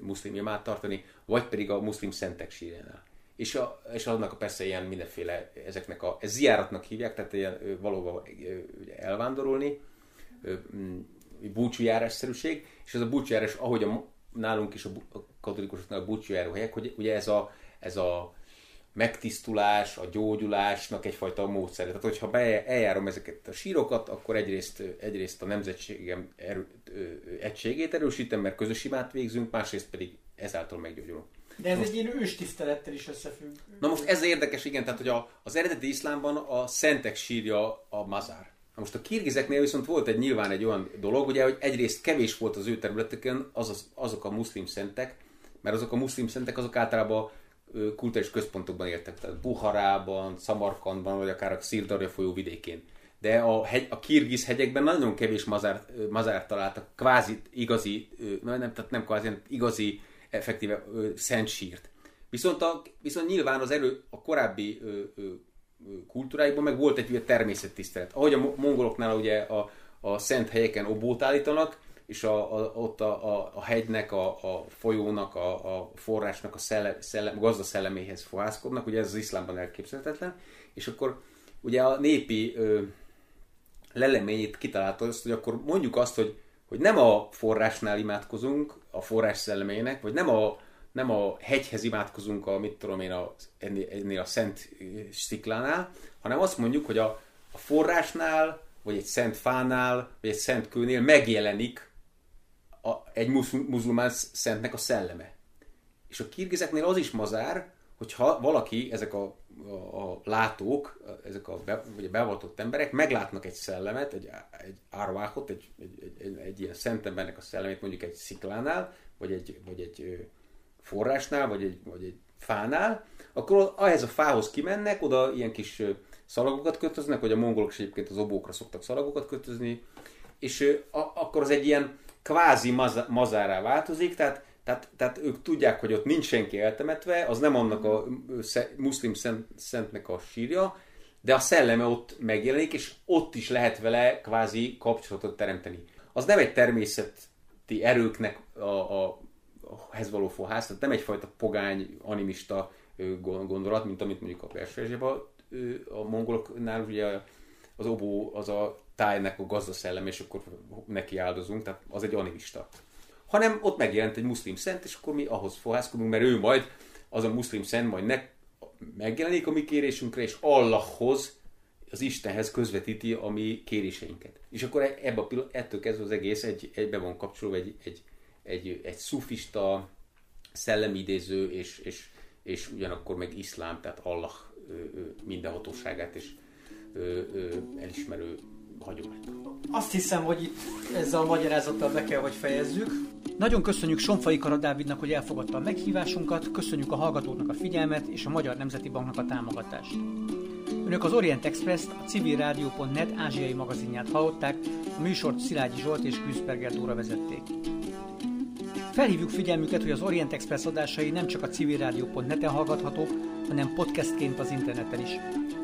muszlim imát tartani, vagy pedig a muszlim szentek sírjánál. És, a, és annak persze ilyen mindenféle, ezeknek a, ez zijáratnak hívják, tehát ilyen valóban elvándorolni, búcsújárásszerűség, és ez a búcsújárás, ahogy a, nálunk is a, a katolikusoknál a búcsújáró helyek, hogy ugye ez a, ez a megtisztulás, a gyógyulásnak egyfajta módszer. Tehát, hogyha be, eljárom ezeket a sírokat, akkor egyrészt, egyrészt a nemzetségem erő, egységét erősítem, mert közös imát végzünk, másrészt pedig ezáltal meggyógyulunk. De ez most, egy ilyen őstisztelettel is összefügg. Na most ez érdekes, igen, tehát hogy a, az eredeti iszlámban a szentek sírja a mazár. Na most a kirgizeknél viszont volt egy nyilván egy olyan dolog, ugye, hogy egyrészt kevés volt az ő területeken az, az, azok a muszlim szentek, mert azok a muszlim szentek azok általában kulturális központokban éltek, tehát Buharában, Szamarkandban, vagy akár a Szirdarja folyó vidékén. De a, hegy, a Kirgiz hegyekben nagyon kevés mazár, mazár találtak, kvázi igazi, nem, tehát nem kvázi, igazi, effektíve szent sírt. Viszont, a, viszont nyilván az erő a korábbi ö, ö, kultúráikban meg volt egy természettisztelet. Ahogy a mongoloknál ugye a, a szent helyeken obót állítanak, és a, a, ott a, a, a hegynek, a, a folyónak, a, a forrásnak a szellem, szellem, gazda szelleméhez fohászkodnak, ugye ez az iszlámban elképzelhetetlen, és akkor ugye a népi ö, leleményét kitalálta azt, hogy akkor mondjuk azt, hogy, hogy nem a forrásnál imádkozunk, a forrás szellemének, vagy nem a, nem a hegyhez imádkozunk a, mit tudom én, a, ennél, a szent sziklánál, hanem azt mondjuk, hogy a, a forrásnál, vagy egy szent fánál, vagy egy szent kőnél megjelenik a, egy muzulmán szentnek a szelleme. És a kirgizeknél az is mazár, hogyha valaki, ezek a, a, a látók, ezek a, be, vagy a beavatott emberek meglátnak egy szellemet, egy, egy árváhot, egy, egy, egy, egy, egy ilyen szent embernek a szellemét mondjuk egy sziklánál, vagy egy, vagy egy forrásnál, vagy egy, vagy egy fánál, akkor ahhez a fához kimennek, oda ilyen kis szalagokat kötöznek, vagy a mongolok is egyébként az obókra szoktak szalagokat kötözni, és a, akkor az egy ilyen kvázi maz, mazárá változik, tehát, tehát, tehát ők tudják, hogy ott nincs senki eltemetve, az nem annak a muszlim szent, szentnek a sírja, de a szelleme ott megjelenik, és ott is lehet vele kvázi kapcsolatot teremteni. Az nem egy természeti erőknek a, a, a hez való fohász, tehát nem egyfajta pogány, animista gondolat, mint amit mondjuk a Persfezsében a mongoloknál ugye az obó az a tájnak a gazdaszellem, és akkor neki áldozunk, tehát az egy animista. Hanem ott megjelent egy muszlim szent, és akkor mi ahhoz fohászkodunk, mert ő majd, az a muszlim szent majd ne, megjelenik a mi kérésünkre, és Allahhoz az Istenhez közvetíti a mi kéréseinket. És akkor e- ebbe a pillanat, ettől kezdve az egész egy, egybe van kapcsolva egy, egy, egy, egy szufista, szellemidéző és, és, és ugyanakkor meg iszlám, tehát Allah mindenhatóságát és elismerő hagyományt. Azt hiszem, hogy itt ezzel a magyarázattal be kell, hogy fejezzük. Nagyon köszönjük Sonfai Kara Dávidnak, hogy elfogadta a meghívásunkat, köszönjük a hallgatóknak a figyelmet és a Magyar Nemzeti Banknak a támogatást. Önök az Orient Express-t, a civilrádió.net ázsiai magazinját hallották, a műsort Szilágyi Zsolt és Küszperger Dóra vezették. Felhívjuk figyelmüket, hogy az Orient Express adásai nem csak a civilrádió.net-en hallgathatók, hanem podcastként az interneten is.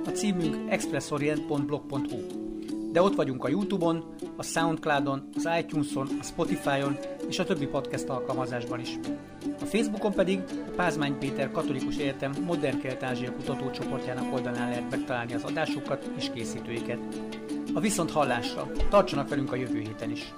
A címünk expressorient.blog.hu. De ott vagyunk a Youtube-on, a Soundcloud-on, az iTunes-on, a Spotify-on és a többi podcast alkalmazásban is. A Facebookon pedig a Pázmány Péter Katolikus Egyetem Modern Kelet-Ázsia kutatócsoportjának oldalán lehet megtalálni az adásokat és készítőiket. A viszont hallásra! Tartsanak velünk a jövő héten is!